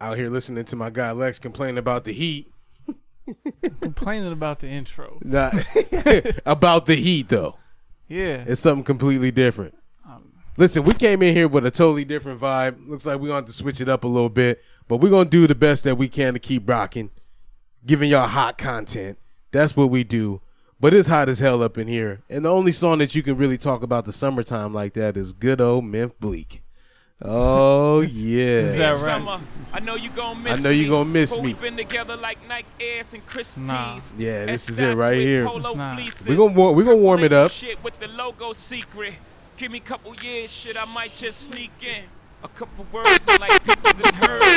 Out here listening to my guy Lex complaining about the heat. Complaining about the intro. Not about the heat though. Yeah. It's something completely different. Um, Listen, we came in here with a totally different vibe. Looks like we're going to have to switch it up a little bit, but we're going to do the best that we can to keep rocking, giving y'all hot content. That's what we do. But it's hot as hell up in here. And the only song that you can really talk about the summertime like that is good old Memphis Bleek. Oh, yeah. Is that right? Summer, I know you gon' miss I know you me. gonna miss But me. We've been together like Nike Airs and crisp Nah. tees. Yeah, this is it right here. Nah. We're going to we gonna warm it up. Shit with the logo secret. Give me a couple years, shit, I might just sneak in. A couple words and like pictures and heard. Feel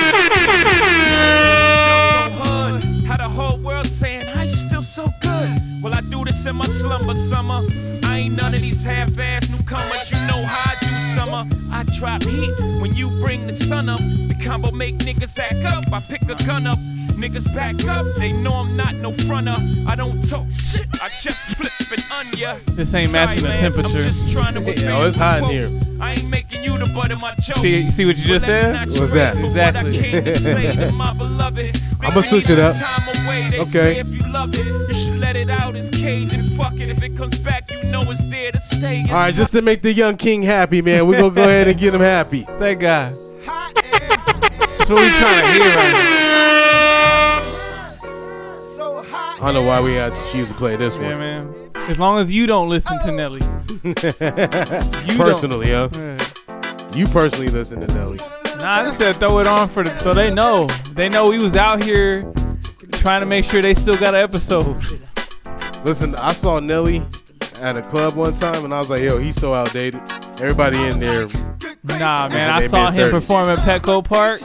so hood. How the whole world saying I still so good. Well, I do this in my slumber summer. I ain't none of these half-ass newcomers. You know how I do summer. I drop heat when you bring the sun up. The combo make niggas act up. I pick a gun up. Niggas back up, they know I'm not no fronter. I don't talk shit, I just flip an onion. This ain't matching the Sorry, mans, I'm temperature. just trying to Yo, advance it's hot in here. I ain't making you the butt of my jokes. See- see what you just let's said? not What's that? Exactly. What I came to say to my beloved. I'ma switch it up. Time away. They Okay. say if you love it, you should let it out. It's cage and fuck it. If it comes back, you know it's there to stay. It's All right, just to make the young king happy, man, we're going to go ahead and get him happy. That guy. That's what we trying to hear right now. I don't know why we had to choose to play this Yeah, one. man. As long as you don't listen to oh. Nelly. You Personally, huh? Yeah. You personally listen to Nelly. Nah, I just said throw it on for the, so they know. They know we was out here trying to make sure they still got an episode. Listen, I saw Nelly at a club one time, and I was like, "Yo, he's so outdated." Everybody in there, Nah, man, I saw him mid-thirties. perform at Petco Park.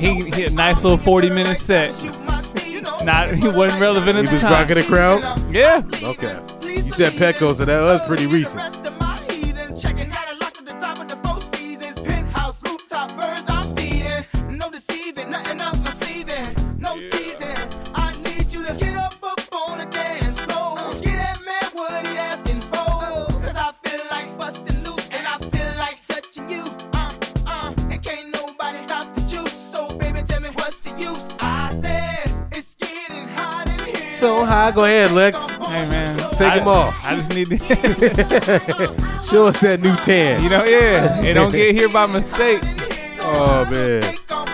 He hit a nice little 40 minute set. Not he wasn't relevant at the time. he the was time. rocking the crowd. Yeah. Okay, you said Petco, so that was pretty recent. High, go ahead, Lex. Hey man, Take I- 'em off. I just need to, Show us that new tan. you know, yeah. It don't get here by mistake. Oh man,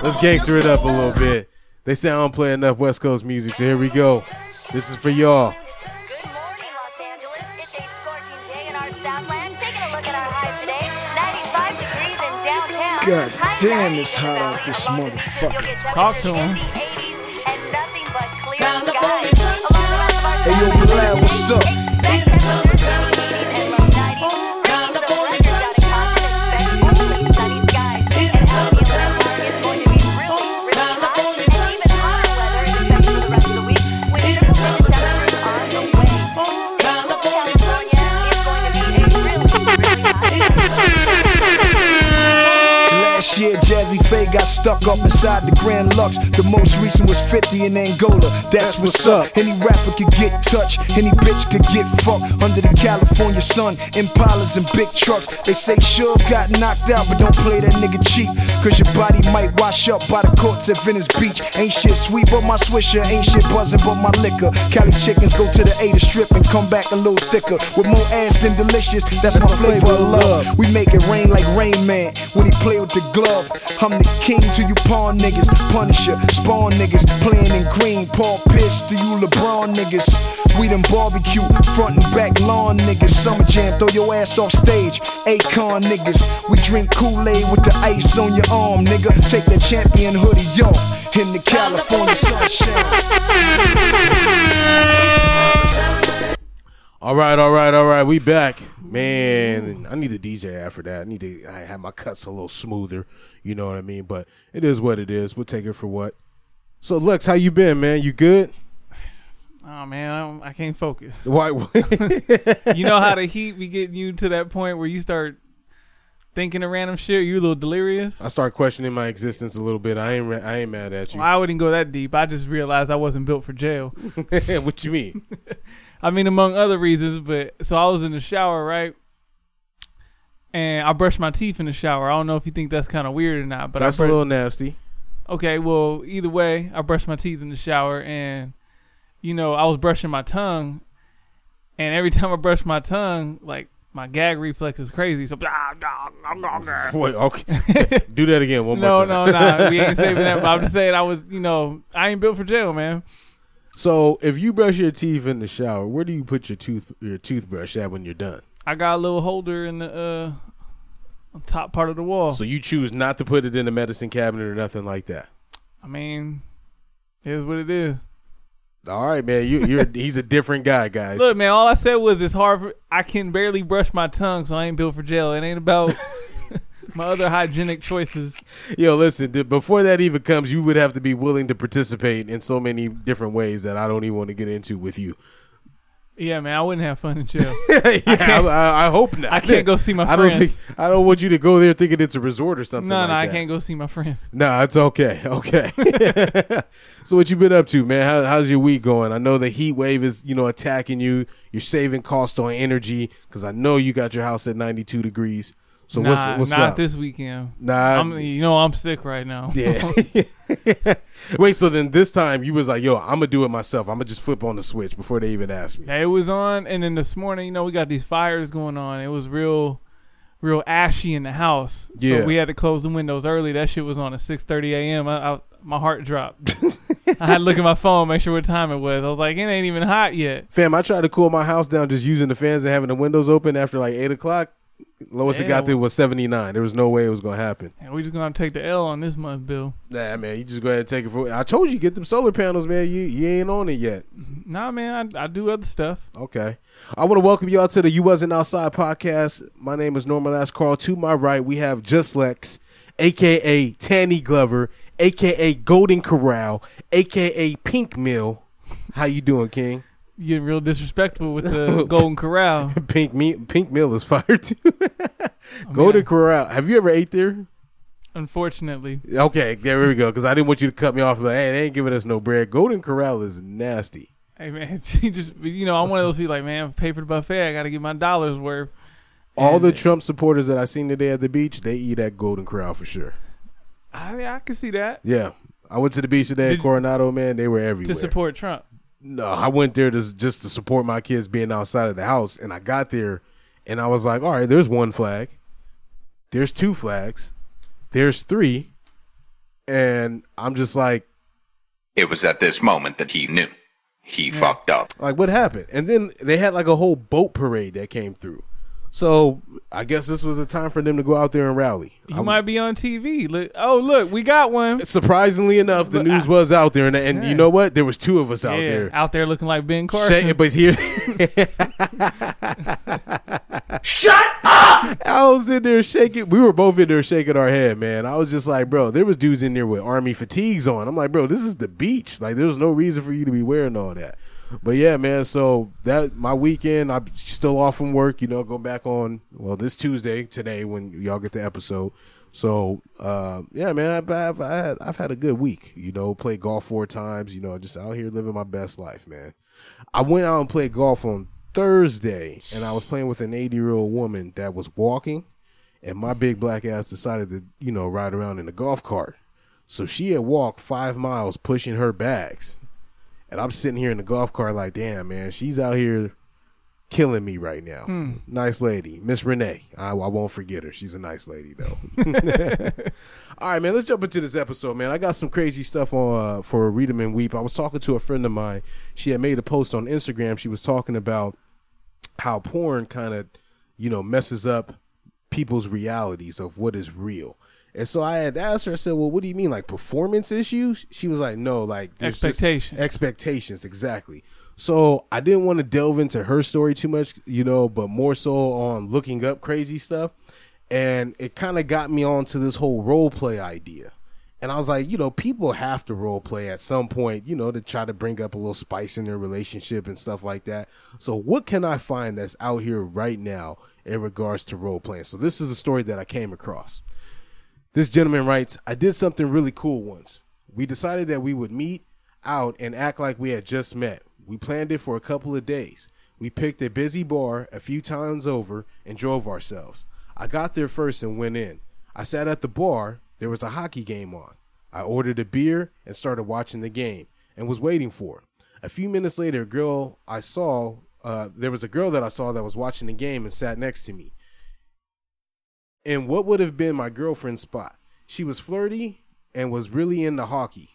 let's gangster it up a little bit. They say I don't play enough West Coast music, so here we go. This is for y'all. Good morning, Los Angeles. It's a scorching day in our Southland. Taking a look at our highs today. 95 degrees in downtown. God damn, it's hot out this motherfucker. Talk to him. Hey, yo, Bilal, what's up? expect in the 80s and low 90s. Throughout the rest of the continent, expect mostly sunny skies. And out in the it's going to be really, really hot. And even hotter weather is expected for the rest of the week. With triple-digit temperatures on the way. Stay cool, California. It's going to be a really, really hot Last year, Jazze Pha got stuck up inside the Grand Lux. The most recent was 50 in Angola. That's what's up. Any rapper could get touched, any bitch could get fucked under the California sun. Impalas and big trucks. They say Suge got knocked out, but don't play that nigga cheap. Cause your body might wash up by the courts at Venice Beach. Ain't shit sweet but my swisher, ain't shit buzzing but my liquor. Cali chickens go to the A to strip and come back a little thicker. With more ass than delicious, that's my flavor of love. We make it rain like Rain Man when he play with the glove. I'm the king to you pawn niggas, Punisher, spawn niggas, playing in green. Paul Pierce to you LeBron niggas. We them barbecue, front and back lawn niggas. Summer jam, throw your ass off stage. Akon niggas, we drink Kool-Aid with the ice on your arm, nigga. Take that champion hoodie off in the California sunshine. All right, all right, all right. We back, man. I need a DJ after that. I need to I have my cuts a little smoother. You know what I mean? But it is what it is. We'll take it for what. So, Lex, how you been, man? You good? Oh man, I, don't- I can't focus. Why? You know how the heat be getting you to that point where you start thinking of random shit. You a little delirious. I start questioning my existence a little bit. I ain't. I ain't mad at you. Well, I wouldn't go that deep. I just realized I wasn't built for jail. what you mean? I mean, among other reasons, but so I was in the shower, right? And I brushed my teeth in the shower. I don't know if you think that's kind of weird or not, but That's I a brushed, a little nasty. Okay, well, either way, I brushed my teeth in the shower, and you know, I was brushing my tongue, and every time I brush my tongue, like my gag reflex is crazy. So, Wait, okay. Do that again one no, more time. no, time. no, we ain't saving that. But I'm just saying, I was, you know, I ain't built for jail, man. So if you brush your teeth in the shower, where do you put your tooth your toothbrush at when you're done? I got a little holder in the uh, on top part of the wall. So you choose not to put it in the medicine cabinet or nothing like that. I mean, it is what it is. All right, man. You, you're he's a different guy, guys. Look, man, all I said was it's hard. For, I can barely brush my tongue, so I ain't built for jail. It ain't about my other hygienic choices. Yo, listen. th- Before that even comes, you would have to be willing to participate in so many different ways that I don't even want to get into with you. Yeah, man, I wouldn't have fun in jail. yeah, I, I, I hope not. I can't go see my I don't friends. think I don't want you to go there thinking it's a resort or something. No, like no, I that. can't go see my friends. No, it's okay. Okay. so what you been up to, man? How, how's your week going? I know the heat wave is, you know, attacking you. You're saving cost on energy because I know you got your house at 92 degrees. So nah, what's what's not up? this weekend. nah, I'm, you know, I'm sick right now. yeah. Wait, so then this time you was like, "Yo, I'm gonna do it myself. I'm gonna just flip on the switch before they even ask me." Yeah, it was on, and then this morning, you know, we got these fires going on. It was real, real ashy in the house. Yeah. So we had to close the windows early. That shit was on at 6:30 a.m. I, I, my heart dropped. I had to look at my phone, make sure what time it was. I was like, it ain't even hot yet. Fam, I tried to cool my house down just using the fans and having the windows open after like eight o'clock. Lowest it got there was 79. There was no way it was gonna happen. And we just gonna take the L on this month, Bill. Nah, man, you just go ahead and take it for. I told you get them solar panels, man. You you ain't on it yet. Nah, man, I, I do other stuff. Okay. I want to welcome y'all to the You Wasn't Outside podcast. My name is Norman Last Carl. To my right, we have Just Lex, aka Tanny Glover, aka Golden Corral, aka Pink Mill. How you doing, King? You getting real disrespectful with the Golden Corral. Pink Me Pink Mill is fired too. Oh, I Golden Corral. Have you ever ate there? unfortunately, Okay, there we go. Because I didn't want you to cut me off. But hey, they ain't giving us no bread. Golden Corral is nasty. hey man, just you know, I'm one of those people like, man, pay for the buffet. I got to get my dollars worth. All And- the Trump supporters that I seen today at the beach, they eat at Golden Corral for sure. I I can see that Yeah. I went to the beach today at Did- Coronado, man. They were everywhere. to support Trump. No, I went there to just to support my kids being outside of the house, and I got there, and I was like, all right, there's one flag, there's two flags, there's three, and I'm just like, It was at this moment that he knew. He fucked up. like what happened? And then they had like a whole boat parade that came through. So I guess this was a time for them to go out there and rally. You I- might be on TV. Look, oh look, we got one. surprisingly enough, the But news I- was out there, and, and Yeah. you know what? There was two of us out yeah, there. out there looking like Ben Carson. Shake, but here, shut up! I was in there shaking. We were both in there shaking our head, man. I was just like, bro, there was dudes in there with army fatigues on. I'm like, bro, this is the beach. Like, there's no reason for you to be wearing all that. But yeah, man. So that my weekend, I'm still off from work. You know, go back on well this Tuesday today when y'all get the episode. So uh, yeah, man, I've, I've, I've had a good week. You know, played golf four times. You know, just out here living my best life, man. I went out and played golf on Thursday, and I was playing with an 80 year old woman that was walking, and my big black ass decided to, you know, ride around in a golf cart. So she had walked five miles pushing her bags, and I'm sitting here in the golf cart like, damn, man, she's out here killing me right now. Nice lady, Miss Renee. I, I won't forget her. She's a nice lady though. All right, man. Let's jump into this episode, man. I got some crazy stuff on uh, for Read 'em and Weep. I was talking to a friend of mine. She had made a post on Instagram. She was talking about how porn kind of, you know, messes up people's realities of what is real. And so I had asked her, I said, Well, what do you mean? Like performance issues? She was like, No, like Expectations. expectations, exactly. So I didn't want to delve into her story too much, you know, but more so on looking up crazy stuff. And it kind of got me onto this whole role play idea. And I was like, you know, people have to role play at some point, you know, to try to bring up a little spice in their relationship and stuff like that. So, what can I find that's out here right now in regards to role playing? So, this is a story that I came across. This gentleman writes, I did something really cool once. We decided that we would meet out and act like we had just met. We planned it for a couple of days. We picked a busy bar a few times over and drove ourselves. I got there first and went in. I sat at the bar. There was a hockey game on. I ordered a beer and started watching the game and was waiting for. A few minutes later, a girl I saw, uh, there was a girl that I saw that was watching the game and sat next to me. In what would have been my girlfriend's spot. She was flirty and was really into hockey.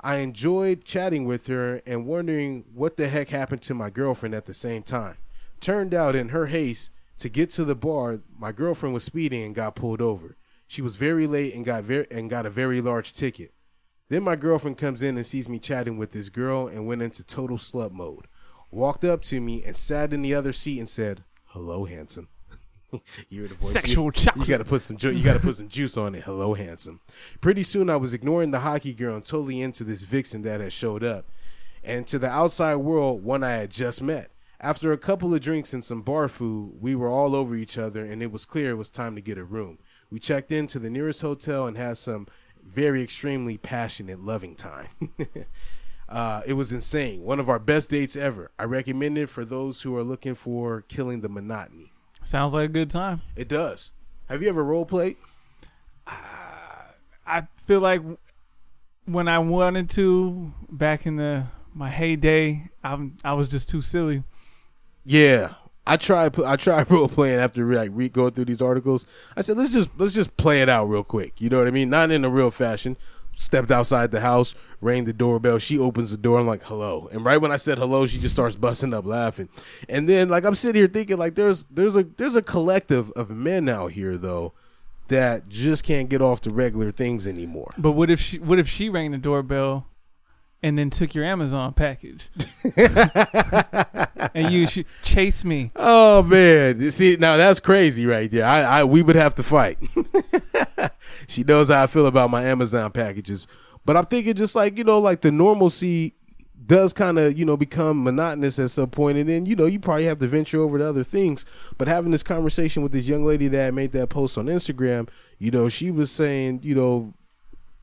I enjoyed chatting with her and wondering what the heck happened to my girlfriend at the same time. Turned out, in her haste to get to the bar, my girlfriend was speeding and got pulled over. She was very late and got very and got a very large ticket. Then my girlfriend comes in and sees me chatting with this girl and went into total slut mode. Walked up to me and sat in the other seat and said, "Hello, handsome." you hear the voice. Sexual you, chocolate. You got to put some ju- you got to put some juice on it. Hello, handsome. Pretty soon, I was ignoring the hockey girl and totally into this vixen that had showed up, and to the outside world, one I had just met. After a couple of drinks and some bar food, we were all over each other, and it was clear it was time to get a room. We checked into the nearest hotel and had some very extremely passionate loving time. uh, it was insane. One of our best dates ever. I recommend it for those who are looking for killing the monotony. Sounds like a good time. It does. Have you ever role played? I feel like when I wanted to back in the my heyday, I'm I was just too silly. Yeah, I tried. I tried role playing after like re- going through these articles. I said let's just let's just play it out real quick. You know what I mean? Not in a real fashion. Stepped outside the house, rang the doorbell. She opens the door. I'm like, "Hello!" And right when I said hello, she just starts busting up laughing. And then, like, I'm sitting here thinking, like, there's there's a there's a collective of men out here though that just can't get off the regular things anymore. But what if she what if she rang the doorbell and then took your Amazon package? and you should chase me. Oh man, see now that's crazy right there. I, I we would have to fight. she knows how I feel about my Amazon packages, but I'm thinking just like you know, like the normalcy does kind of you know become monotonous at some point, and then you know you probably have to venture over to other things. But having this conversation with this young lady that made that post on Instagram, you know, she was saying, you know,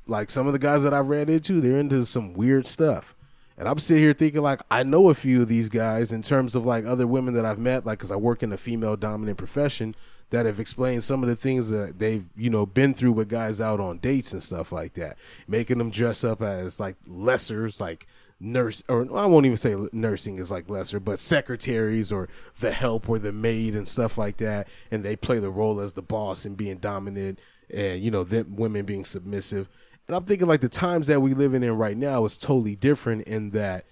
like some of the guys that I've ran into, they're into some weird stuff. And I'm sitting here thinking like I know a few of these guys in terms of like other women that I've met, like because I work in a female dominant profession that have explained some of the things that they've you know been through with guys out on dates and stuff like that, making them dress up as like lessers, like nurse or I won't even say nursing is like lesser, but secretaries or the help or the maid and stuff like that, and they play the role as the boss and being dominant, and you know them women being submissive. And I'm thinking like the times that we living in right now is totally different in that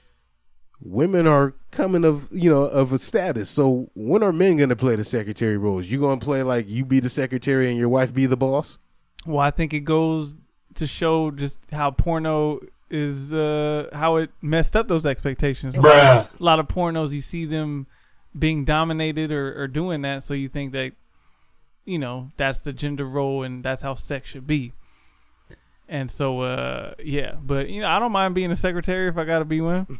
women are coming of you know of a status. So when are men gonna play the secretary roles? You gonna play like you be the secretary and your wife be the boss? Well, I think it goes to show just how porno is uh how it messed up those expectations. A lot, a lot of pornos you see them being dominated or, or doing that, so you think that you know that's the gender role and that's how sex should be. And so, uh, yeah, but you know, I don't mind being a secretary if I gotta be one.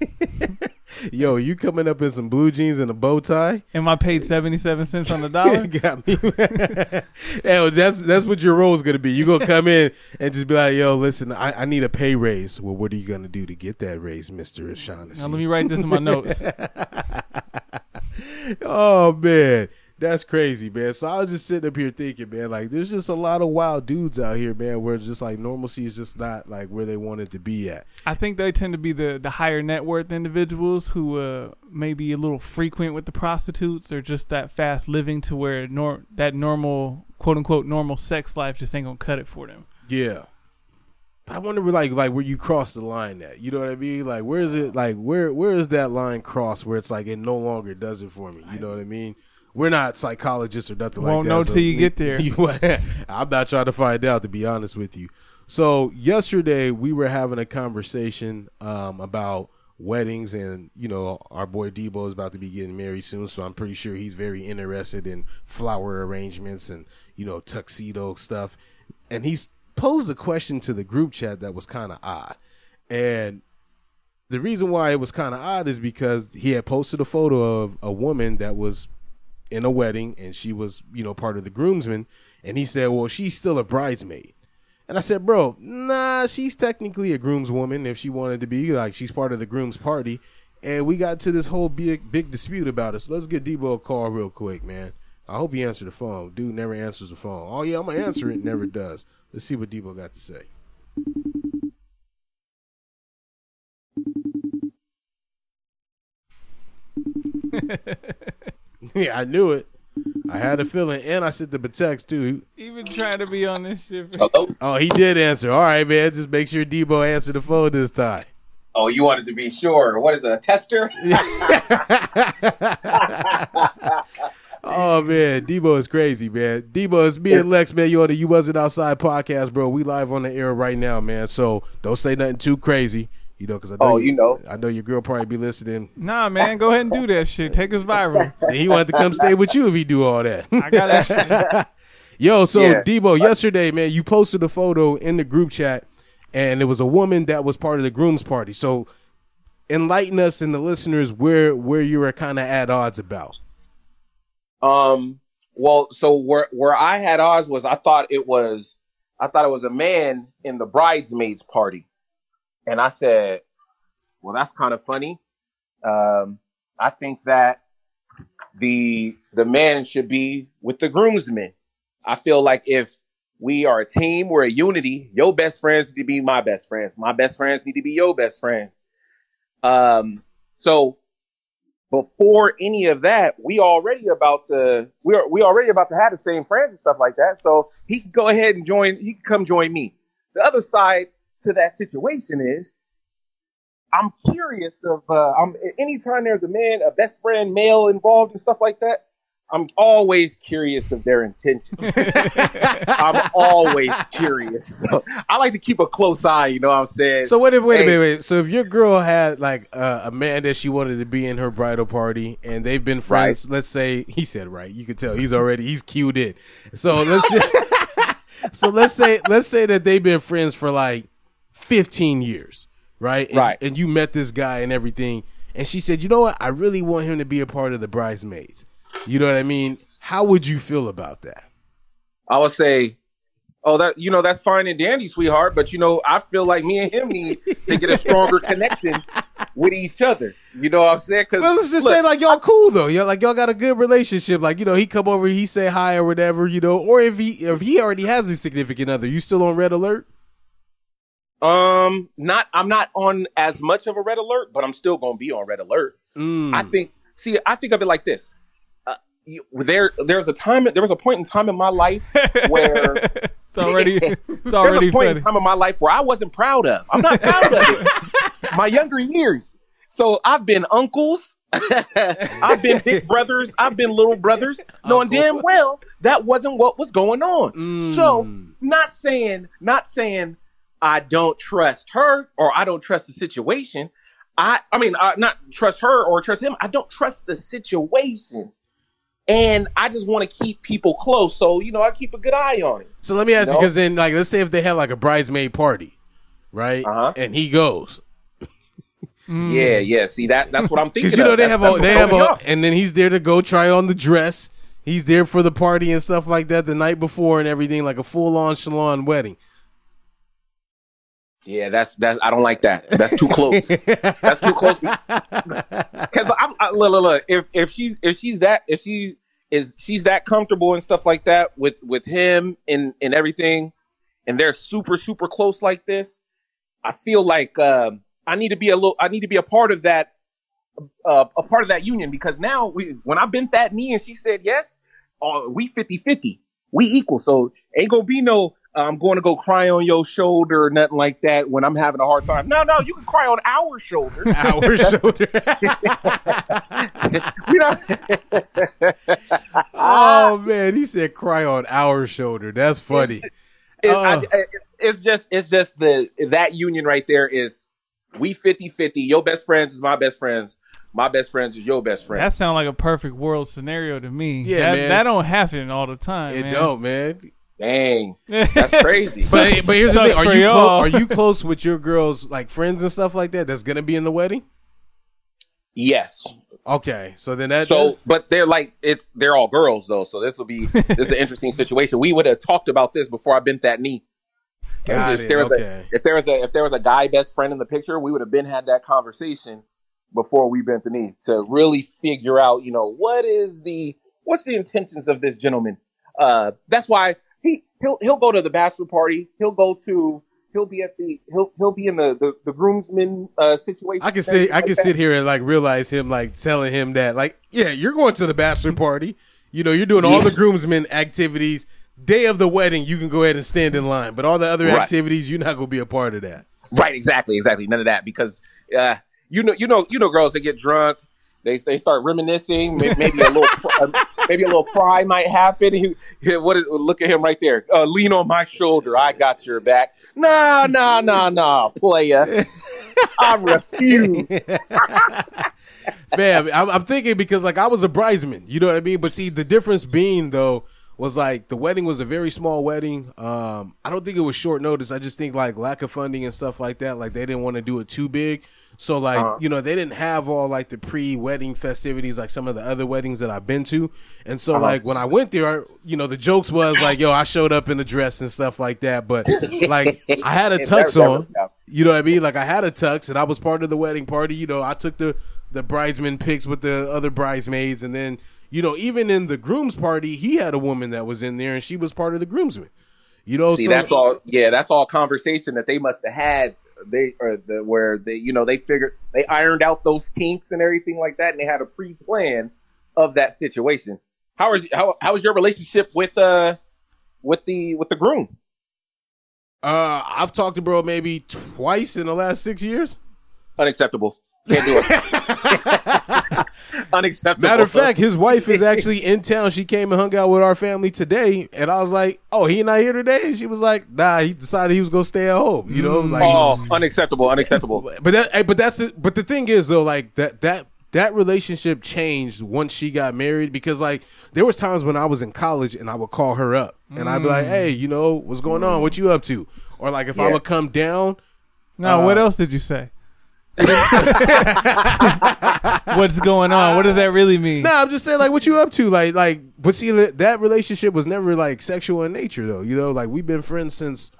Yo, you coming up in some blue jeans and a bow tie? Am I paid seventy seven cents on the dollar? Got me. yo, that's that's what your role is gonna be. You gonna come in and just be like, "Yo, listen, I, I need a pay raise." Well, what are you gonna do to get that raise, Mister Shaughnessy? Now let me write this in my notes. oh man, that's crazy, man. So I was just sitting up here thinking, man, like there's just a lot of wild dudes out here, man, where just like normalcy is just not like where they want it to be at. I think they tend to be the, the higher net worth individuals who uh, may be a little frequent with the prostitutes or just that fast living to where nor- that normal quote unquote normal sex life just ain't gonna cut it for them. Yeah. But I wonder like like where you cross the line at. You know what I mean? Like where is it like where where is that line crossed where it's like it no longer does it for me? You know what I mean? We're not psychologists or nothing like that. Won't know so till you we- get there. you- I'm not trying to find out to be honest with you. So yesterday we were having a conversation um, about weddings and you know our boy Debo is about to be getting married soon so I'm pretty sure he's very interested in flower arrangements and you know tuxedo stuff and he's posed a question to the group chat that was kind of odd and the reason why it was kind of odd is because he had posted a photo of a woman that was in a wedding and she was, you know, part of the groomsmen. And he said, well, she's still a bridesmaid. And I said, bro, nah, she's technically a groomswoman if she wanted to be. Like, she's part of the groom's party. And we got to this whole big, big dispute about it. So let's get Debo a call real quick, man. I hope he answered the phone. Dude never answers the phone. Oh, yeah, I'm going to answer it. Never does. Let's see what Debo got to say. yeah, I knew it. I had a feeling, and I sent the text too. Even trying to be on this shit. Hello? Oh, he did answer. All right, man. Just make sure Debo answered the phone this time. Oh, you wanted to be sure. What is it, a tester? Oh man, Debo is crazy, man. Debo is me and Lex, man. You on the You Wasn't Outside podcast, bro. We live on the air right now, man. So don't say nothing too crazy, you know, because I know Oh, you know. I know your girl probably be listening. Nah, man, go ahead and do that shit. Take us viral. And he wanted to come stay with you if he do all that. I got that. Yo, so Yeah. Debo, yesterday, man, you posted a photo in the group chat, and it was a woman that was part of the groom's party. So enlighten us and the listeners where where you were kind of at odds about. Um. Well, so where where I had odds was I thought it was I thought it was a man in the bridesmaids party, and I said, "Well, that's kind of funny." Um, I think that the the man should be with the groomsmen. I feel like if we are a team, we're a unity. Your best friends need to be my best friends. My best friends need to be your best friends. Um. So before any of that, we already about to we are we already about to have the same friends and stuff like that. So he can go ahead and join. He can come join me. The other side to that situation is, I'm curious of. Uh, I'm anytime there's a man, a best friend, male involved and stuff like that. I'm always curious of their intentions. I'm always curious. So I like to keep a close eye. You know what I'm saying? So wait wait a Hey. minute. Wait. So if your girl had like uh, a man that she wanted to be in her bridal party, and they've been friends, let's say he said right, you could tell he's already he's cued in. So let's just, so let's say let's say that they've been friends for like 15 years, right? And, Right. And you met this guy and everything, and she said, you know what, I really want him to be a part of the bridesmaids. You know what I mean? How would you feel about that? I would say, "Oh, that you know that's fine and dandy, sweetheart." But you know, I feel like me and him need to get a stronger connection with each other. You know what I'm saying? Because Well, let's just say like y'all cool though. Y'all like y'all got a good relationship. Like you know, he come over, he say hi or whatever. You know, or if he if he already has a significant other, you still on red alert? Um, not I'm not on as much of a red alert, but I'm still gonna be on red alert. Mm. I think. See, I think of it like this. Uh, you, there, there's a time. There was a point in time in my life where It's already it's There's already a point funny. in time in my life where I wasn't proud of. I'm not proud of it. My younger years. So I've been uncles. I've been big brothers. I've been little brothers, knowing damn well that wasn't what was going on. So, not saying, not saying I don't trust her or I don't trust the situation. I, I mean, uh, not trust her or trust him. I don't trust the situation. And I just want to keep people close. So, you know, I keep a good eye on it. So let me ask you, No. because then like let's say if they have like a bridesmaid party, right? Uh-huh. And he goes Yeah, yeah. See that that's what I'm thinking. because you know of. they That's- have a they have a and then he's there to go try on the dress. He's there for the party and stuff like that the night before and everything, like a full on shalon wedding. Yeah, that's that's. I don't like that. That's too close. that's too close. Because I'm I, look, look, look. If if she's if she's that if she is she's that comfortable and stuff like that with with him and and everything, and they're super super close like this, I feel like um, I need to be a little. I need to be a part of that. Uh, a part of that union because now we when I bent that knee and she said yes, uh, we 50-50. We equal. So ain't gonna be no I'm going to go cry on your shoulder or nothing like that when I'm having a hard time. No, no, you can cry on our shoulder. Our shoulder. you know, oh man, he said cry on our shoulder. That's funny. it, Uh. I, I- it's just it's just the that union right there is we 50-50. Your best friends is my best friends. My best friends is your best friend. That sounds like a perfect world scenario to me. Yeah, that, man. that don't happen all the time. It man. don't, man. Dang, that's crazy. But but here's the thing: are you clo- are you close with your girls, like friends and stuff like that? That's gonna be in the wedding. yes. Okay, so then that So, but they're like it's they're all girls though. So this will be this is an interesting situation. We would have talked about this before I bent that knee. got if it. there was Okay, a if there was a if there was a guy best friend in the picture, we would have been had that conversation before we bent the knee to really figure out, you know, what is the what's the intentions of this gentleman. Uh, that's why he he'll he'll go to the bachelor party. He'll go to he'll be at the he'll he'll be in the the, the groomsman uh, situation. I can sit. I can sit here and like realize him like telling him that like yeah, you're going to the bachelor party. You know, you're doing all Yeah. the groomsmen activities. Day of the wedding, you can go ahead and stand in line, but all the other Right. activities, you're not gonna be a part of that. Right, exactly, exactly. None of that because uh, you know, you know, you know, girls that get drunk, they they start reminiscing. Maybe a little, uh, maybe a little cry might happen. He, he- what is? Look at him right there. Uh, lean on my shoulder. I got your back. Nah, nah, nah, nah, player. I refuse. Fam, I'm, I'm thinking because like I was a bridesman, you know what I mean. But see, the difference being though was like the wedding was a very small wedding. Um, I don't think it was short notice. I just think like lack of funding and stuff like that. Like they didn't want to do it too big. So like Uh-huh. you know they didn't have all like the pre-wedding festivities like some of the other weddings that I've been to. And so Uh-huh. like when I went there, you know the jokes was like yo I showed up in a dress and stuff like that. But like I had a tux never- on. You know what I mean? Like I had a tux and I was part of the wedding party. You know, I took the the bridesman pics with the other bridesmaids, and then you know, even in the groom's party, he had a woman that was in there, and she was part of the groomsmen. You know, See, so that's all. Yeah, that's all conversation that they must have had. They or the where they, you know, they figured they ironed out those kinks and everything like that, and they had a pre-plan of that situation. How is how how is your relationship with uh with the with the groom? Uh, I've talked to bro maybe twice in the last six years. Unacceptable. Can't do it. Unacceptable. Matter of fact, his wife is actually in town. She came and hung out with our family today, and I was like, "Oh, he not here today?" And she was like, "Nah, he decided he was gonna stay at home." You know, like oh, unacceptable, unacceptable. but that but that's it but the thing is though like that that that relationship changed once she got married because like there was times when I was in college and I would call her up and I'd be like hey you know what's going on what you up to or like if I would come down Now, Uh, what else did you say? What's going on? What does that really mean? nah I'm just saying like what you up to like like but see that, that relationship was never like sexual in nature though you know like we've been friends since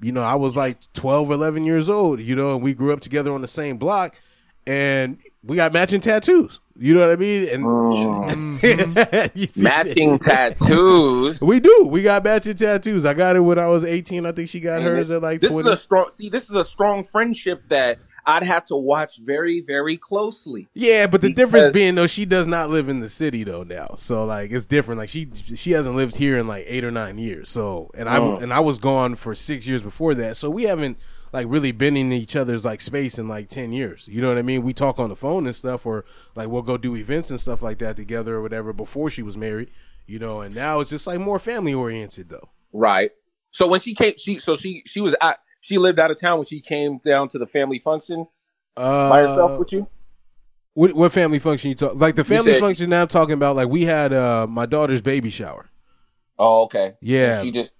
you know I was like 12 11 years old you know and we grew up together on the same block and we got matching tattoos you know what I mean and You mm. see- Matching tattoos. We do. We got matching tattoos. I got it when I was 18. I think she got hers at like this 20. is a strong. See, this is a strong friendship that I'd have to watch very, very closely. yeah, but the because- difference being though, she does not live in the city though now. So like it's different. Like she she hasn't lived here in like eight or nine years. So and I Oh. and I was gone for six years before that. So we haven't like really been in each other's like space in like ten years. You know what I mean? We talk on the phone and stuff, or like we'll go do events and stuff like that together or whatever before she was married. You know, and now it's just like more family oriented though. Right. So when she came, she so she she was at she lived out of town when she came down to the family function Uh, by herself with you. What, what family function you talk? Like the family said- function now I'm talking about. Like we had uh my daughter's baby shower. Oh, okay. Yeah. She just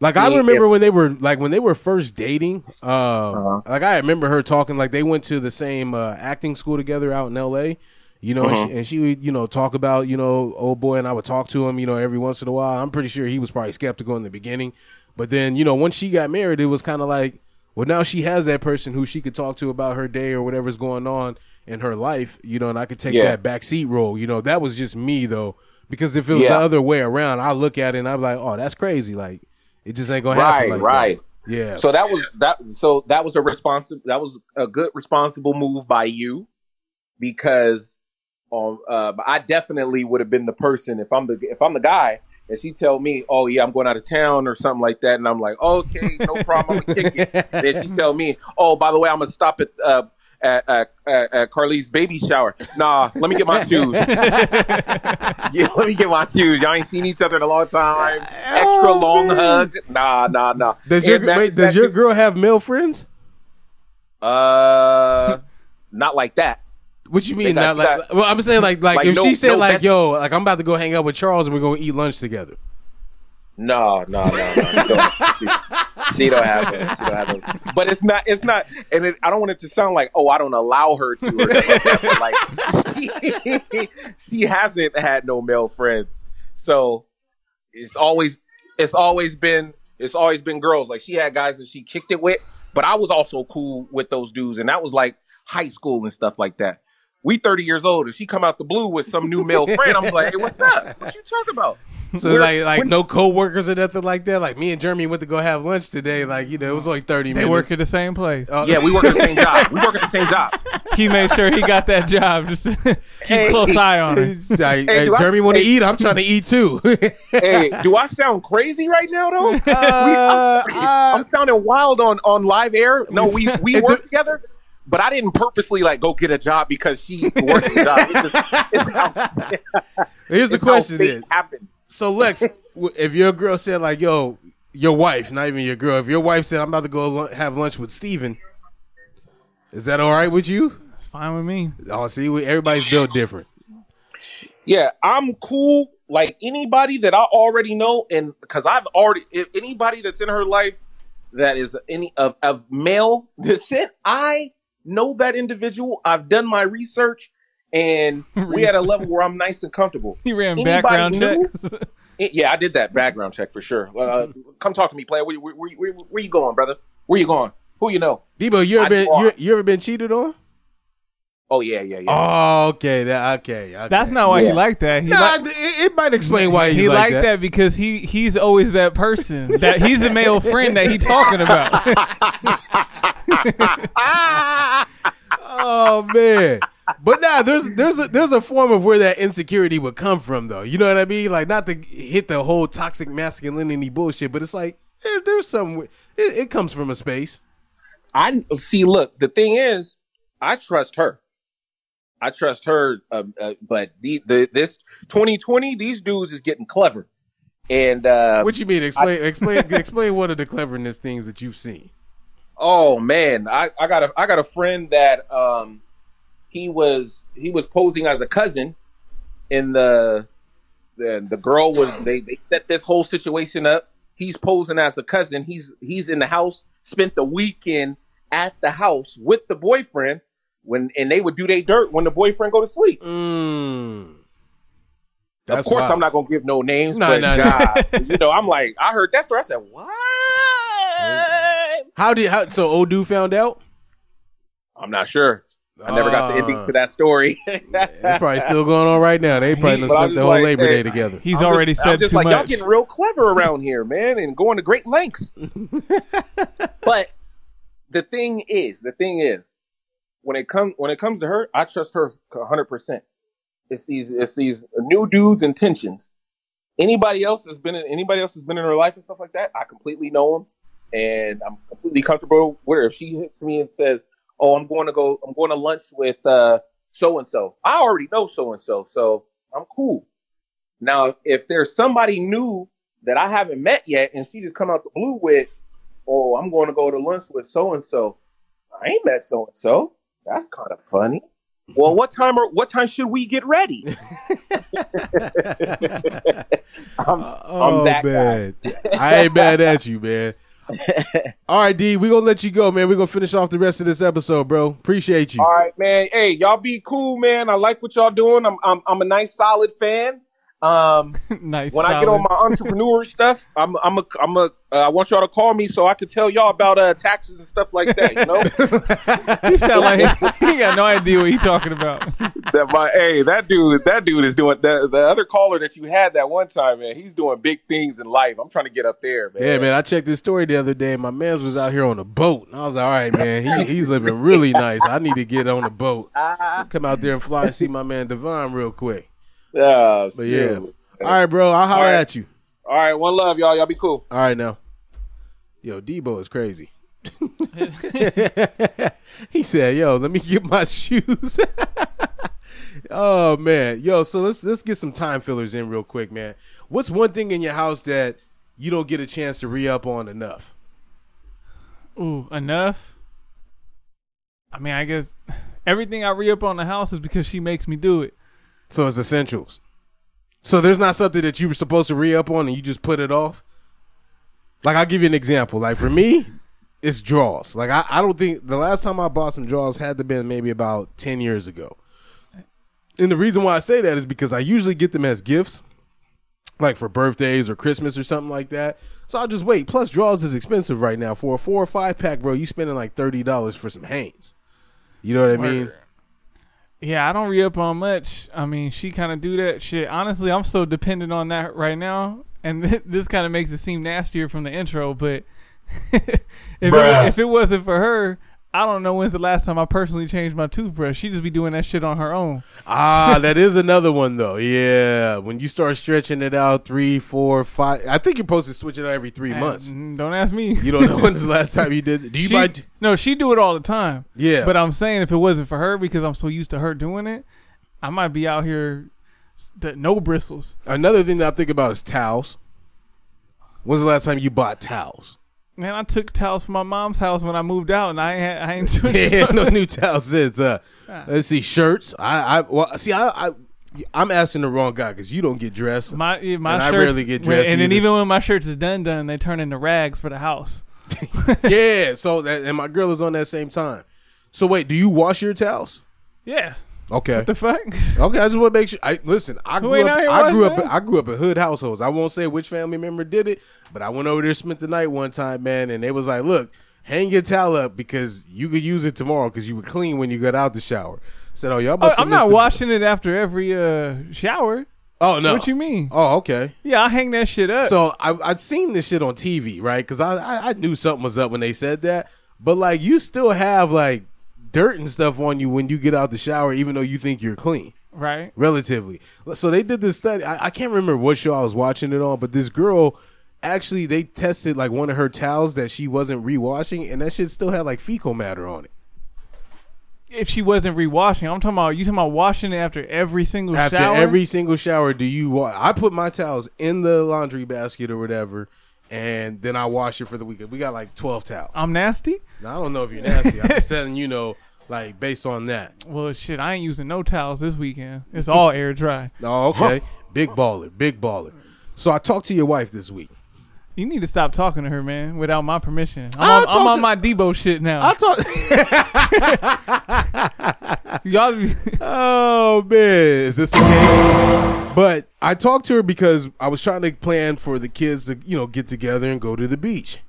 Like I remember if- when they were like when they were first dating. Uh, Uh-huh. Like I remember her talking like they went to the same uh, acting school together out in L.A. You know, Uh-huh. and, she, and she would you know talk about you know old boy, and I would talk to him you know every once in a while. I'm pretty sure he was probably skeptical in the beginning, but then you know once she got married, it was kind of like well now she has that person who she could talk to about her day or whatever's going on in her life. You know, and I could take Yeah. that backseat role. You know, that was just me though. Because if it was Yeah. the other way around, I look at it and I'm like, "Oh, that's crazy!" Like, it just ain't gonna happen. right, like right. That. Yeah. So that was that. So that was a responsible. That was a good responsible move by you, because um, uh, I definitely would have been the person if I'm the if I'm the guy and she tell me, oh yeah, I'm going out of town or something like that, and I'm like, okay, no problem, I'm gonna kick it. then she tell me, oh by the way, I'm gonna stop at. Uh, at, at, at, Carly's baby shower. Nah, let me get my shoes. yeah, let me get my shoes. Y'all ain't seen each other in a long time. Extra Oh, long man. hug. Nah, nah, nah. does your that- wait, does that- your girl have male friends? Uh, not like that. What you mean? got- Not like, got- well, I'm saying like like, Like, if no- she said no like, "Yo, like I'm about to go hang out with Charles and we're gonna eat lunch together." No, no, no, no. She don't, she, she don't have those. She don't have those. But it's not. It's not. And it, I don't want it to sound like, oh, I don't allow her to. Or something like like, she, she hasn't had no male friends, so it's always it's always been it's always been girls. Like she had guys that she kicked it with, but I was also cool with those dudes, and that was like high school and stuff like that. We thirty years old, and she come out the blue with some new male friend. I'm like, hey, what's up? What you talking about? So We're- like like when- no coworkers or nothing like that. Like me and Jeremy went to go have lunch today. Like you know it was only thirty They minutes. work at the same place. Oh, Yeah, we work at the same job. We work at the same job. He made sure he got that job. Just keep Hey. close eye on it. It's like, hey, do Jeremy want to hey. eat. I'm trying to eat too. hey, do I sound crazy right now though? Uh, uh, I'm sounding wild on on live air. No, we we It work de- together, but I didn't purposely like go get a job because she works a job. It's, just, it's how, Here's the it's how question fate then. happened. So Lex, if your girl said like, "Yo, your wife, not even your girl, if your wife said I'm about to go lu- have lunch with Steven, is that all right with you? It's fine with me. Oh, see, we, everybody's built different. Yeah, I'm cool. Like anybody that I already know, and because I've already if anybody that's in her life that is any of of male descent, I know that individual. I've done my research, and we at a level where I'm nice and comfortable. He ran Anybody background new? checks. It- yeah, I did that background check for sure. Uh, come talk to me, player. Where, where, where, where, where you going, brother? Where you going? Who you know? Debo, you ever I been you, you ever been cheated on? Oh yeah, yeah, yeah. Oh, okay, that okay. okay. That's not why Yeah. he liked that. He Nah, liked- it, it might explain why he's he like liked that. that. because he he's always that person that he's the male friend that he talking about. Oh man. But nah, there's there's a there's a form of where that insecurity would come from though. You know what I mean? Like not to hit the whole toxic masculinity bullshit, but it's like there, there's some it, it comes from a space. I see. Look, the thing is, I trust her. I trust her, uh, uh, but the, the this 2020, these dudes is getting clever, and uh, What you mean? Explain explain explain one of the cleverness things that you've seen. Oh man, I, I got a I got a friend that um he was he was posing as a cousin, in the the the girl was they they set this whole situation up. He's posing as a cousin. He's he's in the house. Spent the weekend at the house with the boyfriend when and they would do their dirt when the boyfriend go to sleep. Mm. of course, wild. I'm not gonna give no names, Nah, but nah. God, you know, I'm like, I heard that story. I said, what? How did how so old dude found out? I'm not sure. I never got the ending Ah. to that story. It's probably still going on right now. They probably done spent the whole like, Labor Day together. He's I'm already just, said I'm just too like, y'all getting real clever around here, man, and going to great lengths. but the thing is, the thing is, when it comes when it comes to her, I trust her 100. percent It's these it's these new dudes' intentions. Anybody else has been in anybody else has been in her life and stuff like that, I completely know them, and I'm completely comfortable with her. If she hits me and says, "Oh, I'm going to go, I'm going to lunch with so and so," I already know so and so, so I'm cool. Now, if there's somebody new that I haven't met yet, and she just come out the blue with, "Oh, I'm going to go to lunch with so and so," I ain't met so and so. That's kind of funny. Well, what time or what time should we get ready? I'm, Oh that guy. man, I ain't mad at you, man. All right, D, we're gonna let you go, man. We're gonna finish off the rest of this episode, bro. Appreciate you. All right, man. Hey, y'all be cool, man. I like what y'all doing. I'm I'm, I'm a nice, solid fan. Um, nice. when I get on my entrepreneur stuff, I'm I'm a I'm a uh, I want y'all to call me so I can tell y'all about uh, taxes and stuff like that. You know, he sound like he, he got no idea what he talking about. that my hey that dude that dude is doing the the other caller that you had that one time, man. He's doing big things in life. I'm trying to get up there, man. Yeah, man. I checked this story the other day. My man's was out here on a boat, and I was like, "All right, man. He, he's living really nice. I need to get on a boat, come out there and fly and see my man Devon real quick." Uh, But yeah, all right, bro. I'll holler All right. at you. All right, one love, y'all. Y'all be cool. All right, now. Yo, Debo is crazy. he said, "Yo, let me get my shoes." oh man, yo. So let's let's get some time fillers in real quick, man. What's one thing in your house that you don't get a chance to re up on enough? Ooh, enough. I mean, I guess everything I re up on the house is because she makes me do it. So it's essentials. So there's not something that you were supposed to re up on and you just put it off. Like I'll give you an example. Like for me, it's draws. Like I, I don't think the last time I bought some draws had to been maybe about ten years ago. And the reason why I say that is because I usually get them as gifts, like for birthdays or Christmas or something like that. So I'll just wait. Plus, draws is expensive right now. For a four or five pack, bro, you spending like thirty dollars for some Hanes. You know what I mean? Yeah, I don't re up on much. I mean, she kind of do that shit. Honestly, I'm so dependent on that right now, and this kind of makes it seem nastier from the intro. But if it, if it wasn't for her, I don't know when's the last time I personally changed my toothbrush. She just be doing that shit on her own. Ah, that is another one though. Yeah, when you start stretching it out, three, four, five. I think you're supposed to switch it out every three months. Mm, Don't ask me. You don't know when's the last time you did. it. Do you she, buy? no, she do it all the time. Yeah, But I'm saying if it wasn't for her, because I'm so used to her doing it, I might be out here s- the, no bristles. another thing that I think about is towels. When's the last time you bought towels? Man, I took towels from my mom's house when I moved out, and I ain't, I ain't yeah, no new towels since. Uh, let's see, shirts. I, I well, see, I, I, I'm asking the wrong guy because you don't get dressed. My yeah, my And I rarely get dressed and then even when my shirts is done, done, they turn into rags for the house. yeah, so that and my girl is on that same time. So wait, do you wash your towels? Yeah, Okay. what the fuck? Okay, I just want to make sure. I listen. I Who grew ain't up. out here I grew up. that? I grew up in hood households. I won't say which family member did it, but I went over there, spent the night one time, man, and they was like, "Look, hang your towel up because you could use it tomorrow because you were clean when you got out the shower." Said, "Oh, y'all Oh, must." have I'm not the- washing it after every uh, shower. Oh no. What you mean? Oh, okay. Yeah, I hang that shit up. So I, I'd seen this shit on TV, right? Because I, I I knew something was up when they said that, but like you still have like dirt and stuff on you when you get out the shower, even though you think you're clean. right? relatively. So they did this study. I, I can't remember what show I was watching it on, but this girl actually they tested like one of her towels that she wasn't rewashing, and that shit still had like fecal matter on it. If she wasn't rewashing, I'm talking about you talking about washing it after every single After shower. every single shower, do you? Wa- I put my towels in the laundry basket or whatever, and then I wash it for the weekend. We got like twelve towels. I'm nasty. now, I don't know if you're nasty. I'm just telling you know, like based on that. Well, shit, I ain't using no towels this weekend. It's all air dry. Oh, okay. big baller, big baller. So I talked to your wife this week. You need to stop talking to her, man, without my permission. I'm, on, I'm talk on to- my Debo shit now. I talked. Y'all, be- Oh man, is this the case? But I talked to her because I was trying to plan for the kids to, you know, get together and go to the beach.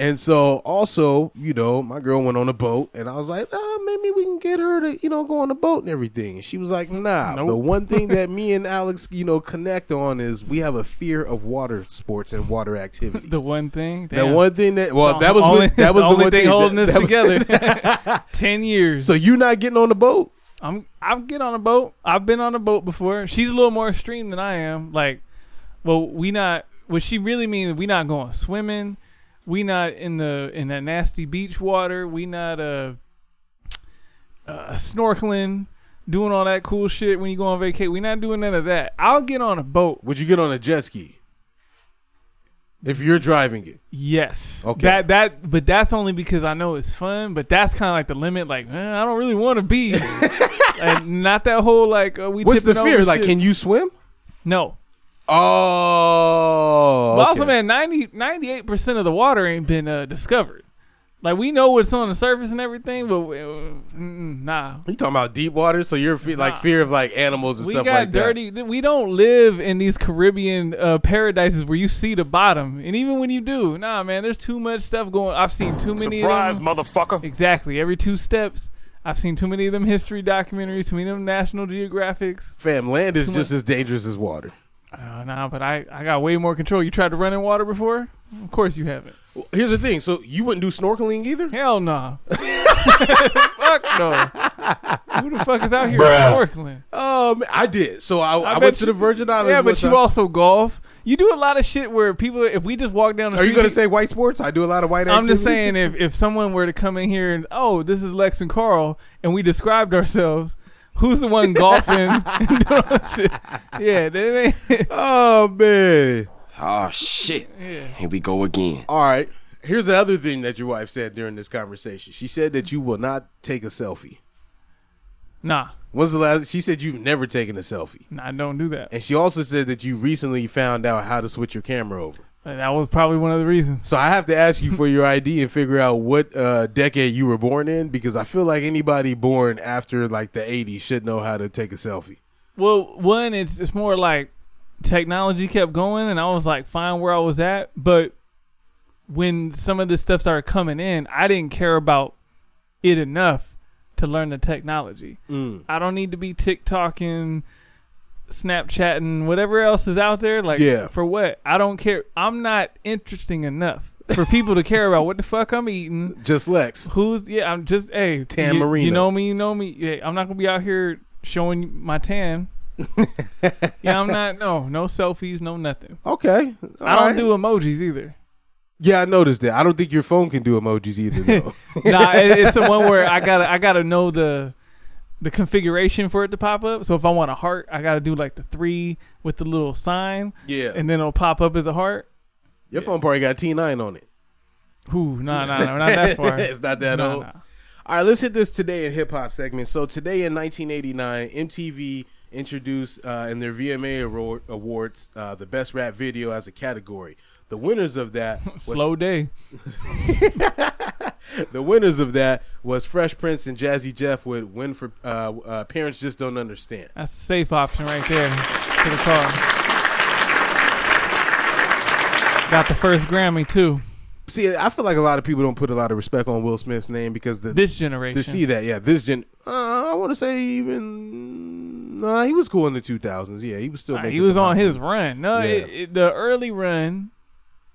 And so also, you know, my girl went on a boat and I was like, oh, maybe we can get her to, you know, go on a boat and everything. And she was like, nah. Nope. The one thing that me and Alex, you know, connect on is we have a fear of water sports and water activities. the one thing. the one thing that well, that was only, what, that was the the only one thing that- holding us that together. Ten years. So you not getting on the boat? I'm I'll get on a boat. I've been on a boat before. She's a little more extreme than I am. Like, well, we not. What she really means, we not going swimming. We not in the in that nasty beach water. We not uh, uh snorkeling, doing all that cool shit when you go on vacation. We not doing none of that. I'll get on a boat. Would you get on a jet ski? If you're driving it. Yes. Okay. That that, but that's only because I know it's fun. But that's kind of like the limit. Like, eh, I don't really want to be. like, not that whole like uh, we. What's the fear? Like, shit. can you swim? No. Oh, But also, man, 98 percent of the water ain't been uh, discovered. Like we know what's on the surface and everything, but uh, mm, nah. You talking about deep water? So you're fe- like fear of like animals and We stuff got like dirty. We don't live in these Caribbean uh, paradises where you see the bottom, and even when you do, nah, man, there's too much stuff going. I've seen too many Surprise, of them. motherfucker. Exactly, every two steps, I've seen too many of them history documentaries, too many of them National Geographics. Fam, land is Too just as dangerous as water. Uh, nah, but I, I got way more control. You tried to run in water before? Of course you haven't. Well, Here's the thing. So you wouldn't do snorkeling either? Hell no. fuck no. Who the fuck is out here snorkeling? Um, I did. So I, I, bet went to the Virgin Islands. Yeah, but you time. also golf. You do a lot of shit where people, if we just walk down the Are street. you gonna say white sports? I do a lot of white. I'm just saying, if, if someone were to come in here and, oh, this is Lex and Carl, and we described ourselves, who's the one golfing and doing all that shit? Yeah, they, they, Oh man. Oh shit. yeah. Here we go again. All right. Here's the other thing that your wife said during this conversation. She said that you will not take a selfie. Nah, When's the last? She said you've never taken a selfie, nah, I don't do that. and she also said that you recently found out how to switch your camera over. That was probably one of the reasons. So I have to ask you for your ID and figure out what uh, decade you were born in because I feel like anybody born after like the '80s should know how to take a selfie. Well, one, it's it's more like technology kept going, and I was like fine where I was at. But when some of this stuff started coming in, I didn't care about it enough to learn the technology. Mm. I don't need to be TikToking, Snapchatting, whatever else is out there. Like, Yeah. for what? I don't care. I'm not interesting enough for people to care about what the fuck I'm eating. Just Lex. Who's yeah? I'm just hey Tan you, You know me. You know me. Yeah, I'm not gonna be out here showing my tan. yeah, I'm not. No, no selfies, no nothing. Okay. I don't do emojis either. Yeah, I noticed that. I don't think your phone can do emojis either, though. nah, it, it's the one where I gotta I gotta know the the configuration for it to pop up. So if I want a heart, I gotta do like the three with the little sign, yeah. and then it'll pop up as a heart. Your phone probably got T9 on it. Ooh, no, no, no, not that far. it's not that Nah, old. nah. All right, let's hit this today in hip hop segment. So today in 1989, MTV introduced uh, in their VMA awards uh, the best rap video as a category. The winners of that was, Slow day. the winners of that was Fresh Prince and Jazzy Jeff with "Win for uh, uh, Parents Just Don't Understand." That's a safe option right there to the car. Got the first Grammy too. See, I feel like a lot of people don't put a lot of respect on Will Smith's name because the This generation. to see that, yeah, this gen. Uh, I want to say even nah, he was cool in the 2000s. Yeah, he was still. Nah, he was on his run. No, Yeah. it, it- the early run,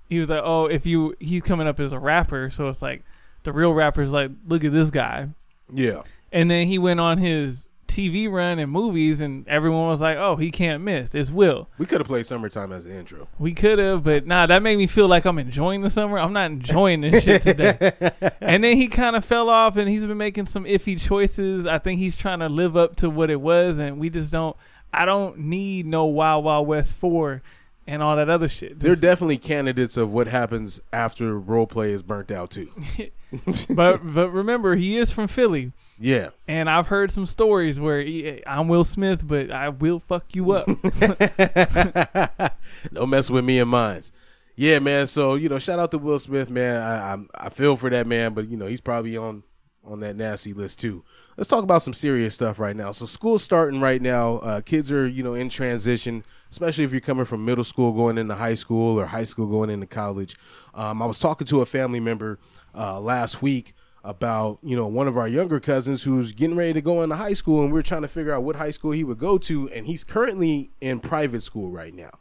he was like, oh, if you he's coming up as a rapper, so it's like the real rappers like, look at this guy, Yeah, and then he went on his TV run and movies, and everyone was like, oh, he can't miss. It's Will. we could have played "Summertime" as the intro. We could have, but nah, that made me feel like I'm enjoying the summer. I'm not enjoying this shit today. and then he kind of fell off, and he's been making some iffy choices. I think he's trying to live up to what it was, and we just don't. I don't need no Wild Wild West four and all that other shit. They're definitely candidates of what happens after role play is burnt out too. but but remember, he is from Philly, Yeah, and I've heard some stories where he, I'm Will Smith, but I will fuck you up. don't mess with me and mines. Yeah, man. So you know, shout out to Will Smith, man. I I'm, I feel for that man, but you know he's probably on on that nasty list too. Let's talk about some serious stuff right now. So school's starting right now. Uh, kids are you know in transition, especially if you're coming from middle school going into high school or high school going into college. Um, I was talking to a family member uh, last week about you know one of our younger cousins who's getting ready to go into high school, and we are trying to figure out what high school he would go to, and he's currently in private school right now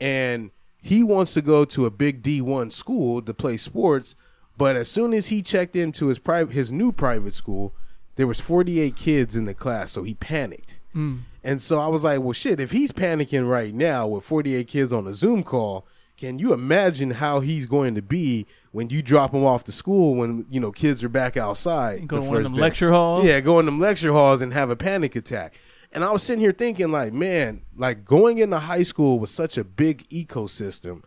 and he wants to go to a big D1 school to play sports, but as soon as he checked into his private his new private school, there was 48 kids in the class, so he panicked. Hmm. And so I was like, well shit, if he's panicking right now with 48 kids on a Zoom call, can you imagine how he's going to be when you drop him off to school when you know kids are back outside? Go the to one of them day? lecture halls? Yeah, go in them lecture halls and have a panic attack. And I was sitting here thinking, like, man, like going into high school was such a big ecosystem.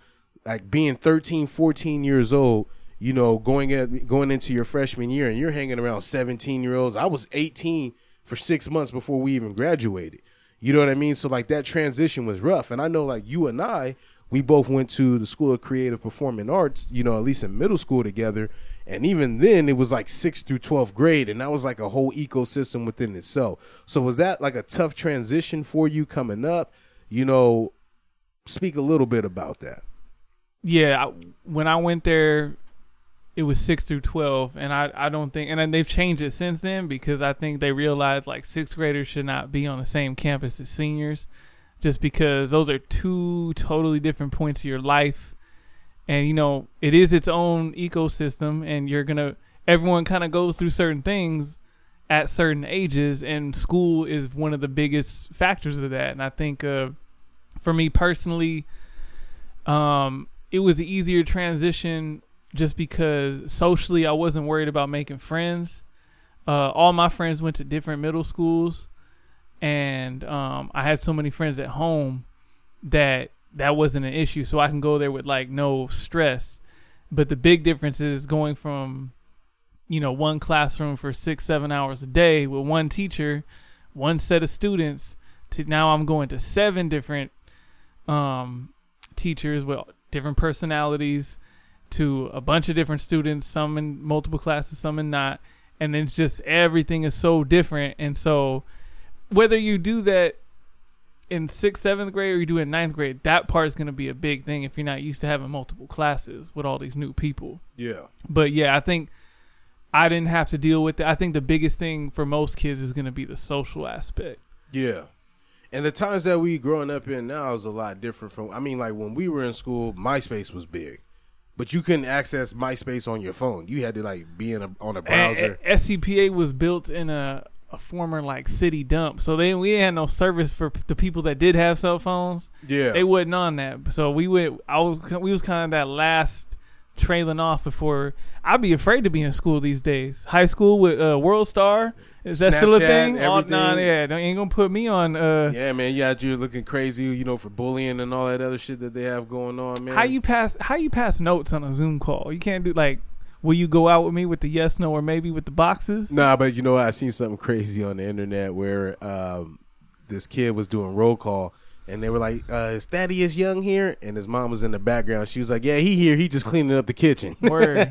Like being 13, 14 years old, you know, going at going into your freshman year and you're hanging around 17 year olds. I was 18 for six months before we even graduated. You know what I mean? So like that transition was rough. And I know like you and I, we both went to the School of Creative Performing Arts, you know, at least in middle school together. And even then, it was like sixth through 12th grade, and that was like a whole ecosystem within itself. So, was that like a tough transition for you coming up? You know, speak a little bit about that. yeah, I, when I went there, it was six through twelve, and I I don't think, and they've changed it since then because I think they realized like sixth graders should not be on the same campus as seniors, just because those are two totally different points of your life, and you know it is its own ecosystem, and you're gonna everyone kind of goes through certain things at certain ages, and school is one of the biggest factors of that, and I think uh, for me personally um, it was an easier transition just because socially I wasn't worried about making friends. Uh, all my friends went to different middle schools, and um, I had so many friends at home that that wasn't an issue. So I can go there with like no stress. But the big difference is going from, you know, one classroom for six, seven hours a day with one teacher, one set of students, to now I'm going to seven different um, teachers with different personalities to a bunch of different students, some in multiple classes, some in not. And then it's just everything is so different. And so whether you do that in sixth, seventh grade or you do it in ninth grade, that part is going to be a big thing if you're not used to having multiple classes with all these new people. Yeah. But yeah, I think I didn't have to deal with it. I think the biggest thing for most kids is going to be the social aspect. Yeah. And the times that we growing up in now is a lot different from I mean like when we were in school, MySpace was big. But you couldn't access MySpace on your phone. You had to like be in a, on a browser. And- and SCPA was built in a, a former like city dump, so they we had no service for p- the people that did have cell phones. Yeah. they wasn't on that. So we went. I was we was kind of that last trailing off before. I'd be afraid to be in school these days. High school with uh, World Star is that still a Snapchat, thing? Nah, yeah, ain't gonna put me on. Uh, yeah, man, you got you looking crazy, you know, for bullying and all that other shit that they have going on, man. How you pass? How you pass notes on a Zoom call? You can't do like. Will you go out with me with the yes, no, or maybe with the boxes? Nah, but you know what? I seen something crazy on the internet where um, this kid was doing roll call, and they were like, uh, "Is Thaddeus Young here?" And his mom was in the background. She was like, "Yeah, he here. He just cleaning up the kitchen." Word.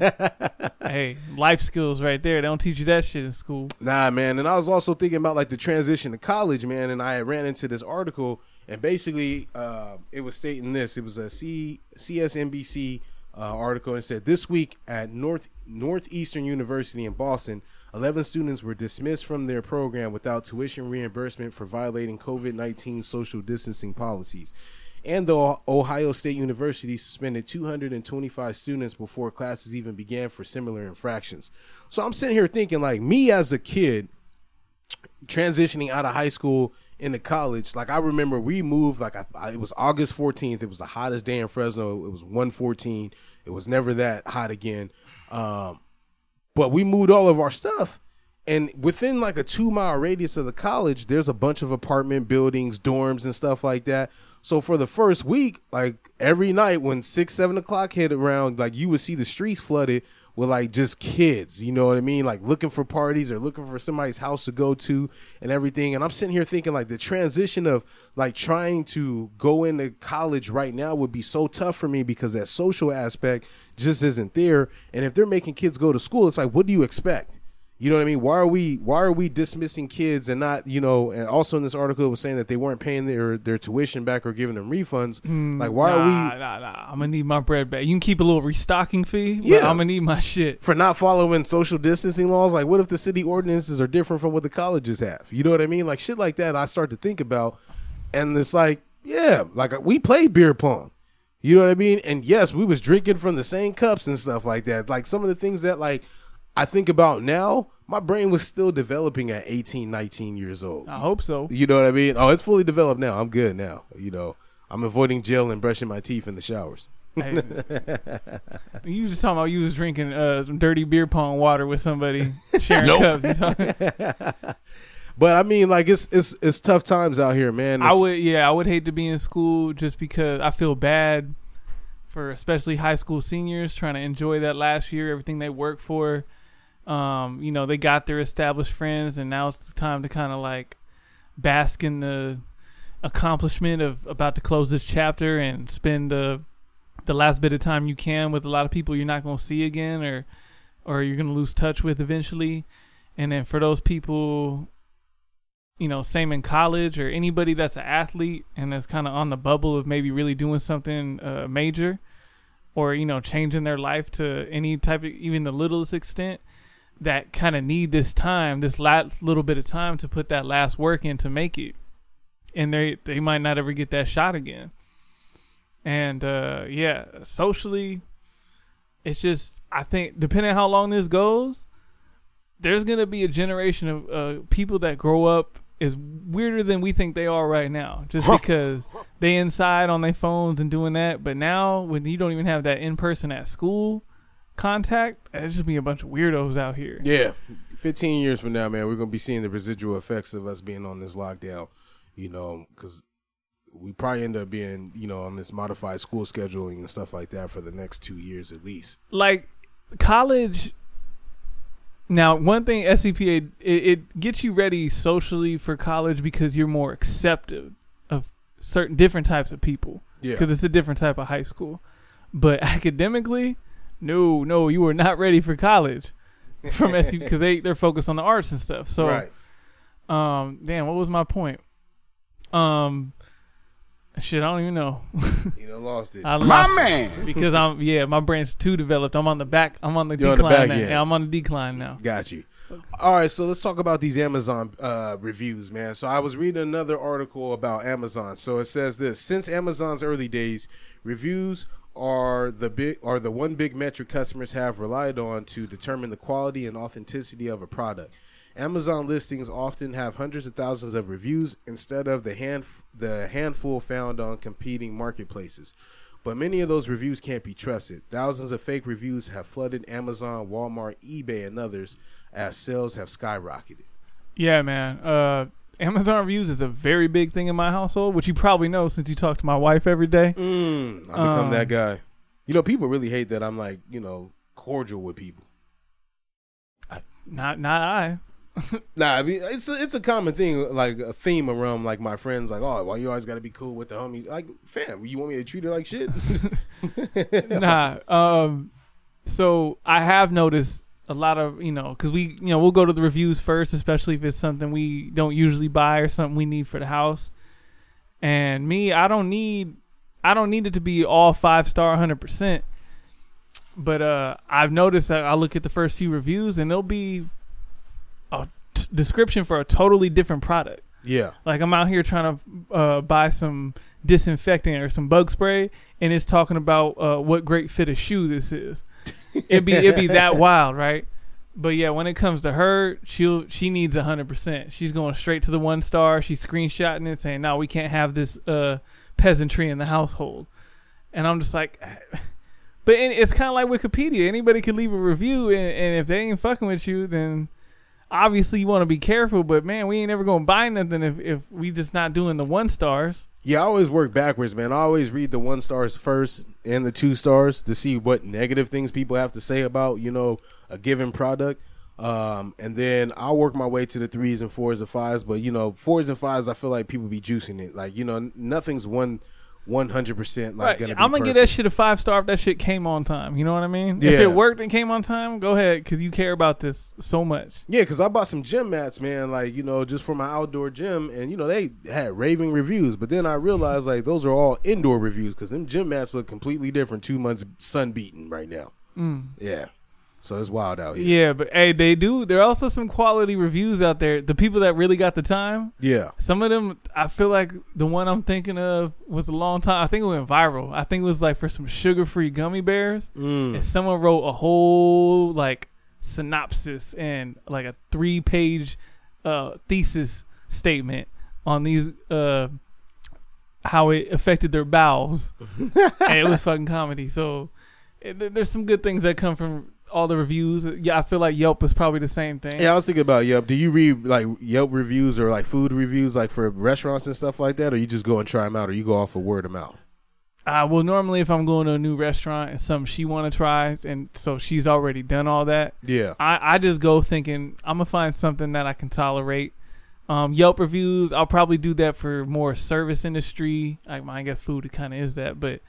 hey, life skills right there. They don't teach you that shit in school. Nah, man. And I was also thinking about like the transition to college, man. And I ran into this article, and basically, uh, it was stating this. It was a C CSNBC uh, article, and said this week at North Northeastern University in Boston, eleven students were dismissed from their program without tuition reimbursement for violating COVID nineteen social distancing policies. And the Ohio State University suspended 225 students before classes even began for similar infractions. So I'm sitting here thinking, like, me as a kid, transitioning out of high school into college, like I remember we moved like I, I, it was August 14th. It was the hottest day in Fresno. It was 114. It was never that hot again. Um, but we moved all of our stuff. And within like a two mile radius of the college, there's a bunch of apartment buildings, dorms, and stuff like that. So for the first week, like every night when six, seven o'clock hit around, like you would see the streets flooded with like just kids, you know what I mean? Like looking for parties or looking for somebody's house to go to and everything. And I'm sitting here thinking like the transition of like trying to go into college right now would be so tough for me because that social aspect just isn't there. And if they're making kids go to school, it's like, what do you expect? You know what I mean? Why are we why are we dismissing kids and not you know? And also in this article, it was saying that they weren't paying their their tuition back or giving them refunds. Hmm, like why nah, are we Nah, nah. I'm gonna need my bread back. You can keep a little restocking fee, but Yeah. I'm gonna need my shit. for not following social distancing laws? Like what if the city ordinances are different from what the colleges have? You know what I mean? Like shit like that. I start to think about, and it's like yeah, like we played beer pong. You know what I mean? And yes, we was drinking from the same cups and stuff like that. Like some of the things that like I think about now, my brain was still developing at 18, 19 years old. I hope so. You know what I mean? Oh, it's fully developed now. I'm good now. You know, I'm avoiding jail and brushing my teeth in the showers. Hey, you just talking about you was drinking uh, some dirty beer pong water with somebody sharing cups. You talking- But I mean, like it's it's it's tough times out here, man. I would, yeah, I would hate to be in school just because I feel bad for especially high school seniors trying to enjoy that last year, everything they worked for. Um, you know, they got their established friends, and now it's the time to kind of like bask in the accomplishment of about to close this chapter and spend the the last bit of time you can with a lot of people you're not going to see again, or or you're going to lose touch with eventually. And then for those people you know, same in college or anybody that's an athlete and that's kind of on the bubble of maybe really doing something uh, major or, you know, changing their life to any type of, even the littlest extent that kind of need this time, this last little bit of time to put that last work in to make it. And they, they might not ever get that shot again. And, uh, yeah, socially, it's just, I think, depending on how long this goes, there's gonna be a generation of uh, people that grow up is weirder than we think they are right now, just because they inside on their phones and doing that. But now, when you don't even have that in person at school contact, it's just be a bunch of weirdos out here. Yeah, 15 years from now, man, we're gonna be seeing the residual effects of us being on this lockdown. You know, because we probably end up being, you know, on this modified school scheduling and stuff like that for the next two years at least. Like college. Now, one thing SCPA it, it gets you ready socially for college because you're more accepted of certain different types of people. Yeah. because it's a different type of high school. But academically, no, no, you were not ready for college from SC because they they're focused on the arts and stuff. So, right. um, damn, what was my point? Um, Shit, I don't even know. You know, lost it. I lost it because I'm yeah, my brain's too developed. I'm on the back. I'm on the You're on the decline back, now. yeah. I'm on the decline now. Got you. All right, so let's talk about these Amazon uh, reviews, man. So I was reading another article about Amazon. So it says this: since Amazon's early days, reviews are the big are the one big metric customers have relied on to determine the quality and authenticity of a product. Amazon listings often have hundreds of thousands of reviews instead of the hand the handful found on competing marketplaces. But many of those reviews can't be trusted. Thousands of fake reviews have flooded Amazon, Walmart, eBay, and others as sales have skyrocketed. Yeah, man. Uh, Amazon reviews is a very big thing in my household, which you probably know since you talk to my wife every day. Mm, I become Um, that guy. You know, people really hate that I'm like, you know, cordial with people. Not, not I. Nah, I mean, it's a, it's a common thing, like a theme around like my friends, like, oh, well, you always got to be cool with the homies. Like, fam, you want me to treat her like shit? nah. Um, so I have noticed a lot of you know because we you know we'll go to the reviews first, especially if it's something we don't usually buy or something we need for the house. And me, I don't need I don't need it to be all five star, hundred percent. But uh, I've noticed that I look at the first few reviews and there'll be a t- description for a totally different product. yeah, Like I'm out here trying to uh, buy some disinfectant or some bug spray, and it's talking about uh, what great fit of shoe this is. It'd be it'd be that wild, right? But yeah, when it comes to her, she'll she needs hundred percent. She's going straight to the one star. She's screenshotting it, saying, "No, we can't have this uh, peasantry in the household." And I'm just like, but it's kind of like Wikipedia. Anybody could leave a review, and, and if they ain't fucking with you, then obviously you want to be careful. But man, we ain't ever gonna buy nothing if if we just not doing the one stars. Yeah. I always work backwards, man. I always read the one stars first and the two stars to see what negative things people have to say about you know a given product. Um, and then I'll work my way to the threes and fours and fives. But you know, fours and fives, I feel like people be juicing it. Like you know, nothing's one one hundred percent like Right. gonna. I'm gonna give that shit a five star if that shit came on time. You know what I mean? If it worked and came on time, go ahead because you care about this so much. Yeah, because I bought some gym mats, man, like, you know, just for my outdoor gym. And, you know, they had raving reviews. But then I realized, like, those are all indoor reviews because them gym mats look completely different two months sun beaten right now. Mm. Yeah. So it's wild out here. Yeah, but hey, they do. There are also some quality reviews out there. The people that really got the time. Yeah. Some of them, I feel like the one I'm thinking of was a long time. I think it went viral. I think it was like for some sugar-free gummy bears, Mm. and someone wrote a whole like synopsis and like a three-page uh, thesis statement on these uh, how it affected their bowels, and it was fucking comedy. So it, there's some good things that come from all the reviews. Yeah, I feel like Yelp is probably the same thing. Yeah, I was thinking about Yelp. Do you read, like, Yelp reviews or, like, food reviews, like, for restaurants and stuff like that? Or you just go and try them out? Or you go off of word of mouth? Uh, well, normally if I'm going to a new restaurant and something she want to try, and so she's already done all that, Yeah. I, I just go thinking I'm gonna find something that I can tolerate. Um, Yelp reviews, I'll probably do that for more service industry. I, I guess food kind of is that, but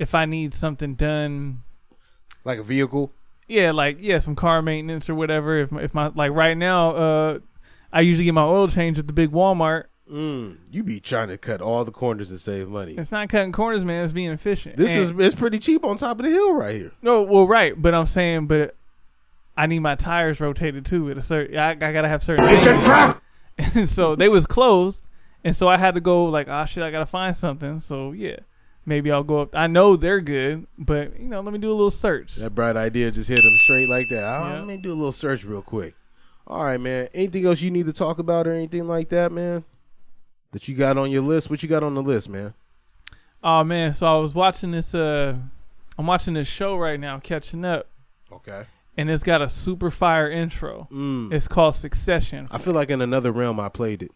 if I need something done, Like a vehicle? Yeah, like yeah, some car maintenance or whatever. If my, if my like right now, uh, I usually get my oil change at the big Walmart. Mm. You be trying to cut all the corners to save money. It's not cutting corners, man. It's being efficient. This And- is it's pretty cheap on top of the hill right here. No, well, right, but I'm saying, but I need my tires rotated too. At a certain, I, I gotta have certain things. and so they was closed, and so I had to go like, oh shit, I gotta find something. So yeah, maybe I'll go up. I know they're good, but you know, let me do a little search. That bright idea just hit him straight like that. Oh, Yeah. Let me do a little search real quick. All right, man. Anything else you need to talk about or anything like that, man? That you got on your list? What you got on the list, man? Oh man, so I was watching this. Uh, I'm watching this show right now, catching up, Okay. and it's got a super fire intro. Mm. It's called Succession. I feel like in another realm I played it.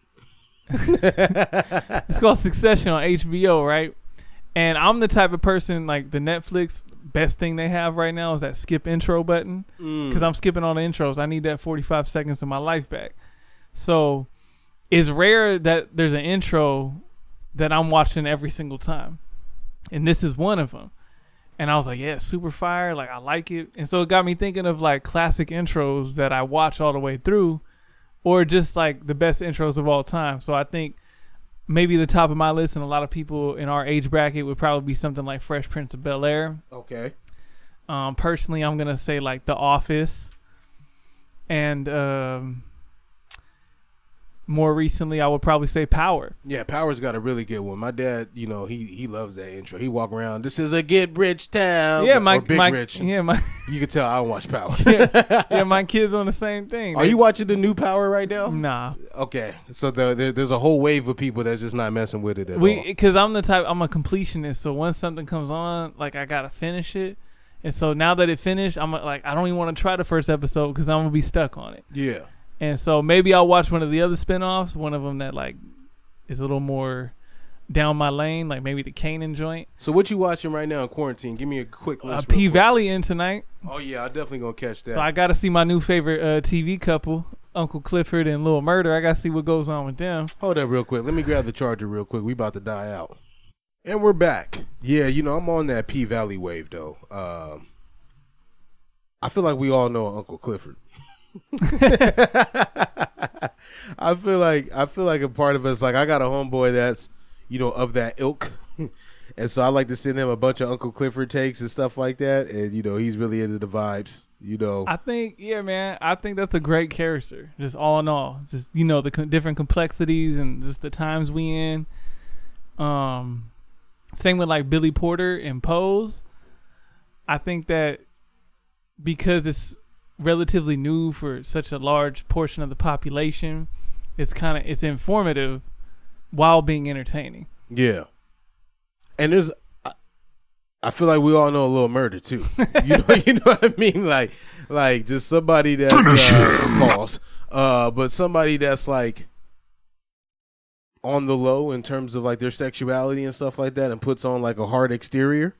It's called Succession on HBO, right? And I'm the type of person like the Netflix best thing they have right now is that skip intro button Mm. because I'm skipping all the intros. I need that 45 seconds of my life back. So it's rare that there's an intro that I'm watching every single time, and this is one of them. And I was like, yeah, super fire. Like I like it, and so it got me thinking of like classic intros that I watch all the way through, or just like the best intros of all time. So I think maybe the top of my list, and a lot of people in our age bracket would probably be something like Fresh Prince of Bel Air. Okay. Um, personally, I'm gonna say like The Office, and um, more recently, I would probably say Power. Yeah, Power's got a really good one. My dad, you know, he he loves that intro. He walk around. This is a get rich town. yeah, my or big my rich. yeah my You can tell I don't watch Power. yeah my kids on the same thing. Are They- you watching the new Power right now? Nah, Okay, so the, there, there's a whole wave of people that's just not messing with it at we all. because I'm the type I'm a completionist. So once something comes on, like I gotta finish it. And so now that it finished, I'm like I don't even want to try the first episode because I'm gonna be stuck on it. Yeah, And so maybe I'll watch one of the other spin-offs, one of them that like is a little more down my lane, like maybe the Kanan joint. So what you watching right now in quarantine? Give me a quick Uh, list. P Valley in tonight, Oh yeah, I definitely gonna catch that. so I got to see my new favorite uh, TV couple, Uncle Clifford and Lil Murder. I got to see what goes on with them. Hold up real quick. Let me grab the charger real quick. We about to die out. And we're back. Yeah, you know, I'm on that P Valley wave though. Um I feel like we all know Uncle Clifford. I feel like I feel like a part of us like I got a homeboy that's, you know, of that ilk. and so I like to send him a bunch of Uncle Clifford takes and stuff like that. And you know, he's really into the vibes. You know. I think, yeah, man, I think that's a great character. Just all in all, just you know the co- different complexities and just the times we in. Um, same with like Billy Porter and Pose. I think that because it's relatively new for such a large portion of the population, it's kind of it's informative while being entertaining. Yeah. And there's I, I feel like we all know a Lil Murder too. You know you know what I mean? Like like just somebody that's uh, pause. Uh but somebody that's like on the low in terms of like their sexuality and stuff like that and puts on like a hard exterior.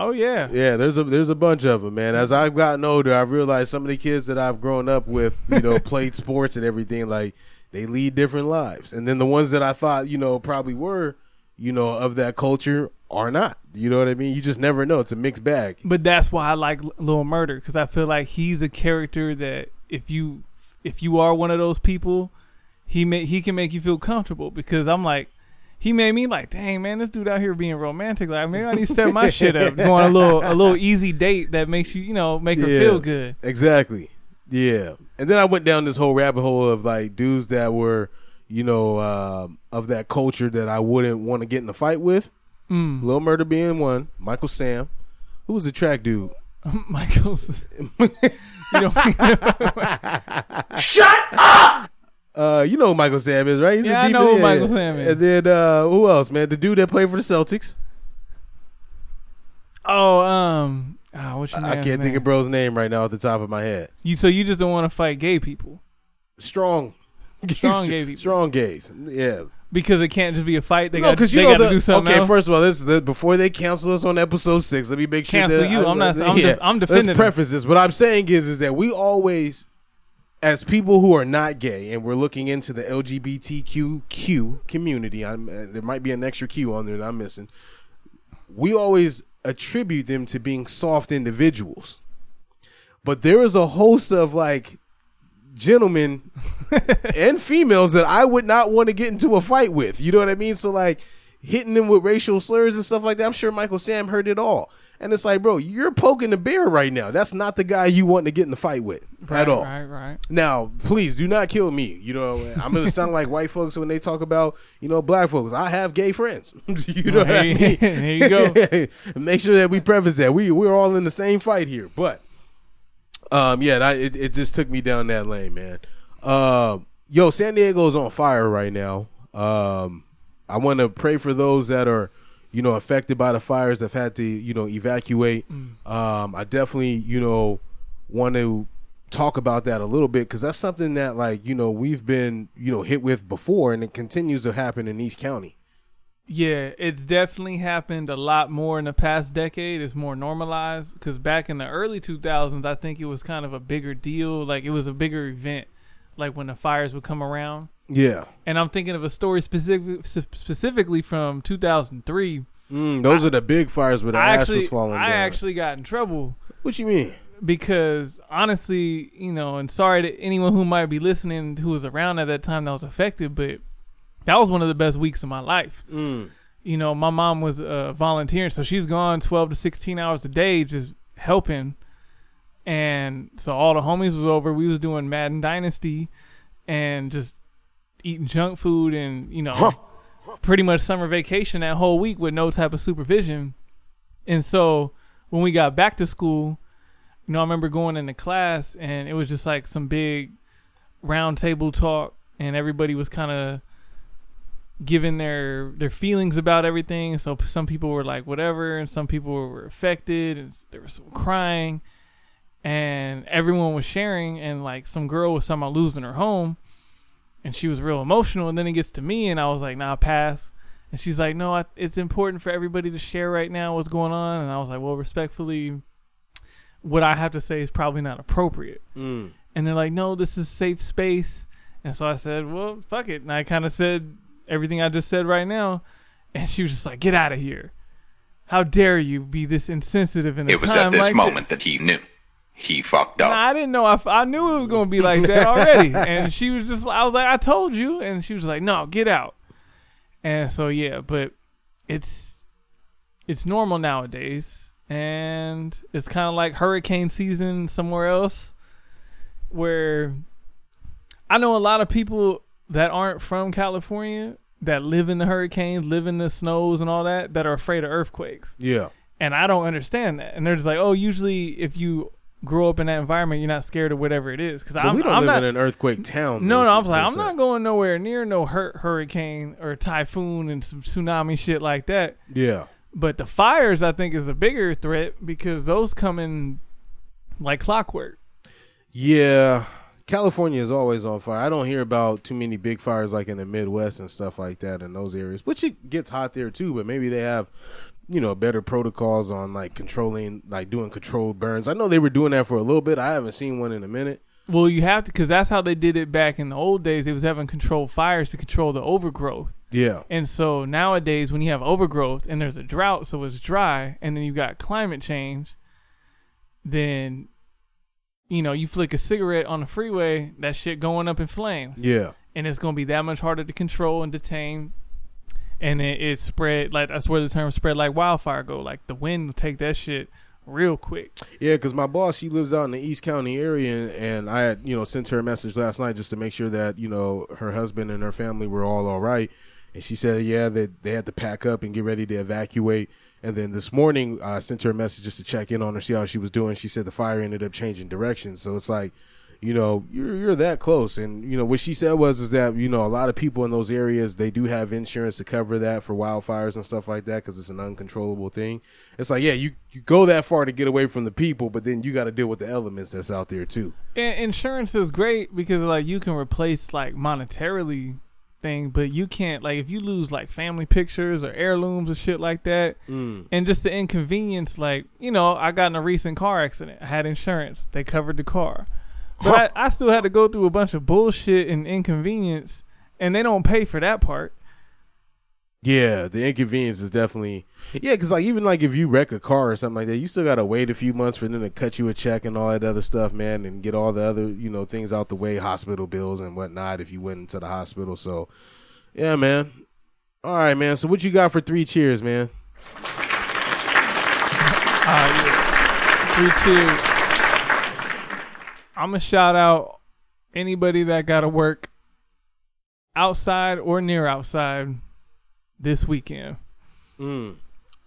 Oh yeah, Yeah, there's a there's a bunch of them, man. As I've gotten older, I've realized some of the kids that I've grown up with, you know, played sports and everything, like they lead different lives. And then the ones that I thought, you know, probably were, you know, of that culture are not. You know what I mean? You just never know. It's a mixed bag. But that's why I like L- Lil Murder because I feel like he's a character that if you if you are one of those people, he may he can make you feel comfortable because I'm like he made me like, dang man, this dude out here being romantic. Like maybe I need to step my shit up, go on a little a little easy date that makes you you know make her Yeah. feel good. Exactly. Yeah. And then I went down this whole rabbit hole of like dudes that were, you know, uh, of that culture that I wouldn't want to get in a fight with. Mm. Lil Murder being one. Michael Sam. Who was the track dude? Michael's. you know, Uh, you know who Michael Sam is, right? He's Yeah, a I know who Michael Sam is. And then uh, who else, man? The dude that played for the Celtics. oh um, ah, what's your I man's can't think of bro's name right now at the top of my head. you. So you just don't want to fight gay people Strong, Strong gay people. strong gays. Yeah, because it can't just be a fight. They no, got because you know got to do something okay. else. First of all, this the, before they cancel us on episode six. Let me make sure Cancel that you. I, I'm not- I'm def- I'm defending Let's preface this. What I'm saying is, is that we always, as people who are not gay, and we're looking into the LGBTQ community. I'm, uh, there might be an extra Q on there that I'm missing. We always attribute them to being soft individuals, but there is a host of like gentlemen and females that I would not want to get into a fight with. You know what I mean? So like hitting them with racial slurs and stuff like that. I'm sure Michael Sam heard it all. And it's like, bro, you're poking the bear right now. That's not the guy you want to get in the fight with right, at all. Right, right. Now, please do not kill me. You know, I'm gonna sound like white folks when they talk about you know black folks. I have gay friends. you know what I Hey, mean? there you go. Make sure that we preface that we we're all in the same fight here. But um, yeah, that, it it just took me down that lane, man. Um, yo, San Diego's on fire right now. Um, I want to pray for those that are you know affected by the fires that have had to you know evacuate. Um, I definitely you know want to talk about that a little bit because that's something that like you know we've been you know hit with before and it continues to happen in East County. Yeah, it's definitely happened a lot more in the past decade. It's more normalized because back in the early 2000s, I think it was kind of a bigger deal. Like it was a bigger event, like when the fires would come around. Yeah, And I'm thinking of a story specific, specifically from 2003. mm, those are the big fires where the I ash actually, was falling I down. actually got in trouble what you mean? because honestly, you know, and sorry to anyone who might be listening who was around at that time that was affected, but that was one of the best weeks of my life. Mm. You know, my mom was uh, volunteering, so she's gone 12 to 16 hours a day just helping. And so all the homies was over. We was doing Madden Dynasty and just eating junk food and, you know, pretty much summer vacation that whole week with no type of supervision. And so when we got back to school, you know, I remember going into class and it was just like some big round table talk and everybody was kind of giving their their feelings about everything. So some people were like whatever and some people were affected and there was some crying and everyone was sharing and like some girl was about losing her home and she was real emotional and then it gets to me and I was like, "Nah, pass." And she's like, "No, I, it's important for everybody to share right now what's going on." And I was like, "Well, respectfully, what I have to say is probably not appropriate." Mm. And they're like, "No, this is safe space." And so I said, "Well, fuck it." And I kind of said everything I just said right now, and she was just like, "Get out of here! How dare you be this insensitive in a It was time at this like moment this?" that he knew. He fucked up. Nah, I didn't know. I, f- I knew it was gonna be like that already. and she was just, I was like, I told you, and she was like, No, get out. And so yeah, but it's it's normal nowadays, and it's kind of like hurricane season somewhere else, where I know a lot of people that aren't from California that live in the hurricanes, live in the snows and all that, that are afraid of earthquakes. Yeah. And I don't understand that. And they're just like, oh, usually if you grow up in that environment, you're not scared of whatever it is. Because I'm, we don't I'm live not, in an earthquake town. no, no, I'm like, I'm not going nowhere near no hur- hurricane or typhoon and some tsunami shit like that. Yeah. But the fires, I think, is a bigger threat because those come in like clockwork. Yeah. California is always on fire. I don't hear about too many big fires like in the Midwest and stuff like that in those areas, which it gets hot there too, but maybe they have, you know, better protocols on like controlling, like doing controlled burns. I know they were doing that for a little bit. I haven't seen one in a minute. Well, you have to because that's how they did it back in the old days. They was having controlled fires to control the overgrowth. Yeah. And so nowadays, when you have overgrowth and there's a drought, so it's dry, and then you've got climate change, then you know you flick a cigarette on the freeway, that shit going up in flames. Yeah. and it's gonna be that much harder to control and detain. And it, it spread like that's where the term spread like wildfire go. Like the wind will take that shit real quick. Yeah, because my boss, she lives out in the East County area, and, and I had, you know, sent her a message last night just to make sure that, you know, her husband and her family were all all right. And she said, yeah, that they had to pack up and get ready to evacuate. And then this morning, I sent her a message just to check in on her, see how she was doing. She said the fire ended up changing directions. So it's like, you know, you're you're that close. And you know what she said was is that you know a lot of people in those areas they do have insurance to cover that for wildfires and stuff like that because it's an uncontrollable thing. It's like yeah, you you go that far to get away from the people, but then you got to deal with the elements that's out there too. And insurance is great because like you can replace like monetarily thing, but you can't like if you lose like family pictures or heirlooms or shit like that, Mm. and just the inconvenience. Like you know, I got in a recent car accident. I had insurance. They covered the car, but I, I still had to go through a bunch of bullshit and inconvenience, and they don't pay for that part. Yeah, the inconvenience is definitely yeah, because like even like if you wreck a car or something like that, you still gotta wait a few months for them to cut you a check and all that other stuff, man, and get all the other you know things out the way, hospital bills and whatnot if you went into the hospital. So yeah, man. All right, man. So what you got for three cheers, man? Uh, yeah. Three cheers. I'm gonna shout out anybody that got to work outside or near outside this weekend. Mm.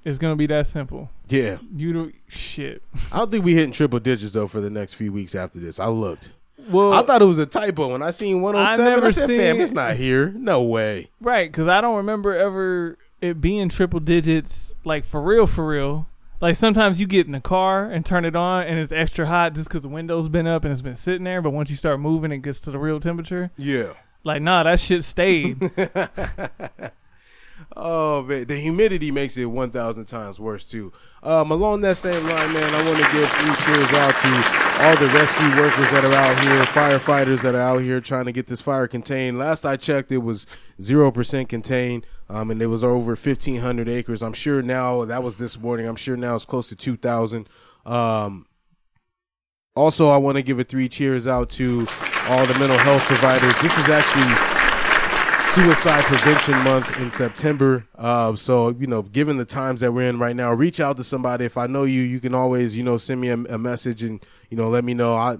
It's gonna be that simple. Yeah, You do shit. I don't think we hitting triple digits though for the next few weeks after this. I looked. Well, I thought it was a typo when I seen 107. I, never said, "Fam, seen- it's not here. No way." right? Because I don't remember ever it being triple digits, like for real, for real. Like sometimes you get in the car and turn it on and it's extra hot just because the window's been up and it's been sitting there. But once you start moving, it gets to the real temperature. Yeah. Like nah, that shit stayed. Oh man, the humidity makes it one thousand times worse too. Um, along that same line, man, I want to give three cheers out to all the rescue workers that are out here, firefighters that are out here trying to get this fire contained. Last I checked, it was zero percent contained, um, and it was over fifteen hundred acres. I'm sure now that was this morning. I'm sure now it's close to two thousand. Um, also, I want to give a three cheers out to all the mental health providers. This is actually Suicide Prevention Month in September. Uh, so you know, given the times that we're in right now, reach out to somebody. If I know you, you can always you know send me a, a message and you know let me know. I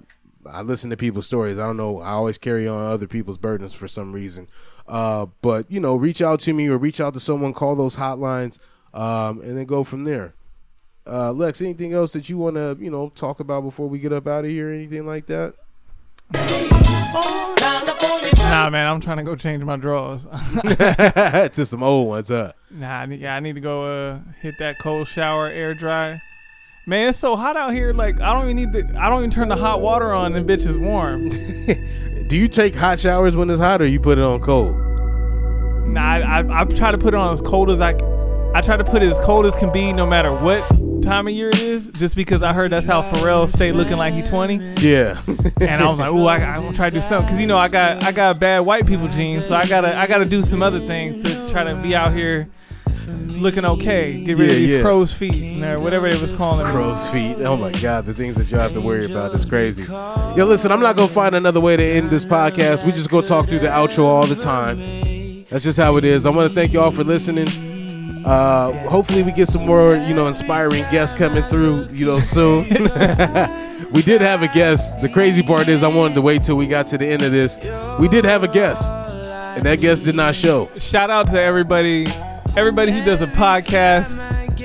I listen to people's stories. I don't know. I always carry on other people's burdens for some reason. Uh, but you know, reach out to me or reach out to someone. Call those hotlines, um, and then go from there. Uh, Lex, anything else that you want to you know talk about before we get up out of here? or Anything like that? Nah, man, I'm trying to go change my drawers. to some old ones, huh? Nah, I need, yeah, I need to go uh, hit that cold shower, air dry. Man, it's so hot out here. Like I don't even need the. I don't even turn the hot water on, and bitch is warm. Do you take hot showers when it's hot, or you put it on cold? Nah, I, I, I try to put it on as cold as I. I try to put it as cold as can be, no matter what time of year it is. Just because I heard that's how Pharrell stayed looking like he 20. Yeah. and I was like, "Ooh, I, I'm gonna try to do something," because you know I got I got bad white people genes, so I gotta I gotta do some other things to try to be out here looking okay. Get rid of these yeah. crow's feet or whatever they was calling it. Crow's feet. Oh my God, the things that you have to worry about is crazy. Yo, listen, I'm not gonna find another way to end this podcast. We just go talk through the outro all the time. That's just how it is. I want to thank y'all for listening. Uh, hopefully, we get some more, you know, inspiring guests coming through, you know, soon. we did have a guest. The crazy part is, I wanted to wait till we got to the end of this. We did have a guest, and that guest did not show. Shout out to everybody, everybody who does a podcast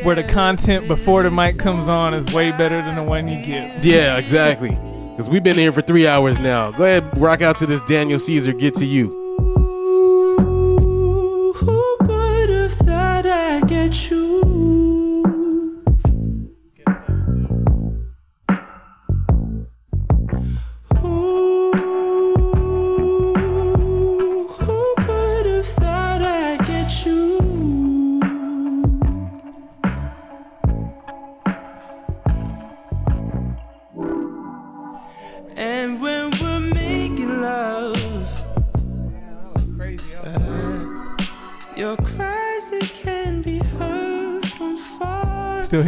where the content before the mic comes on is way better than the one you get. Yeah, exactly. Because we've been here for three hours now. Go ahead, rock out to this Daniel Caesar. Get to you.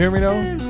Hear me though?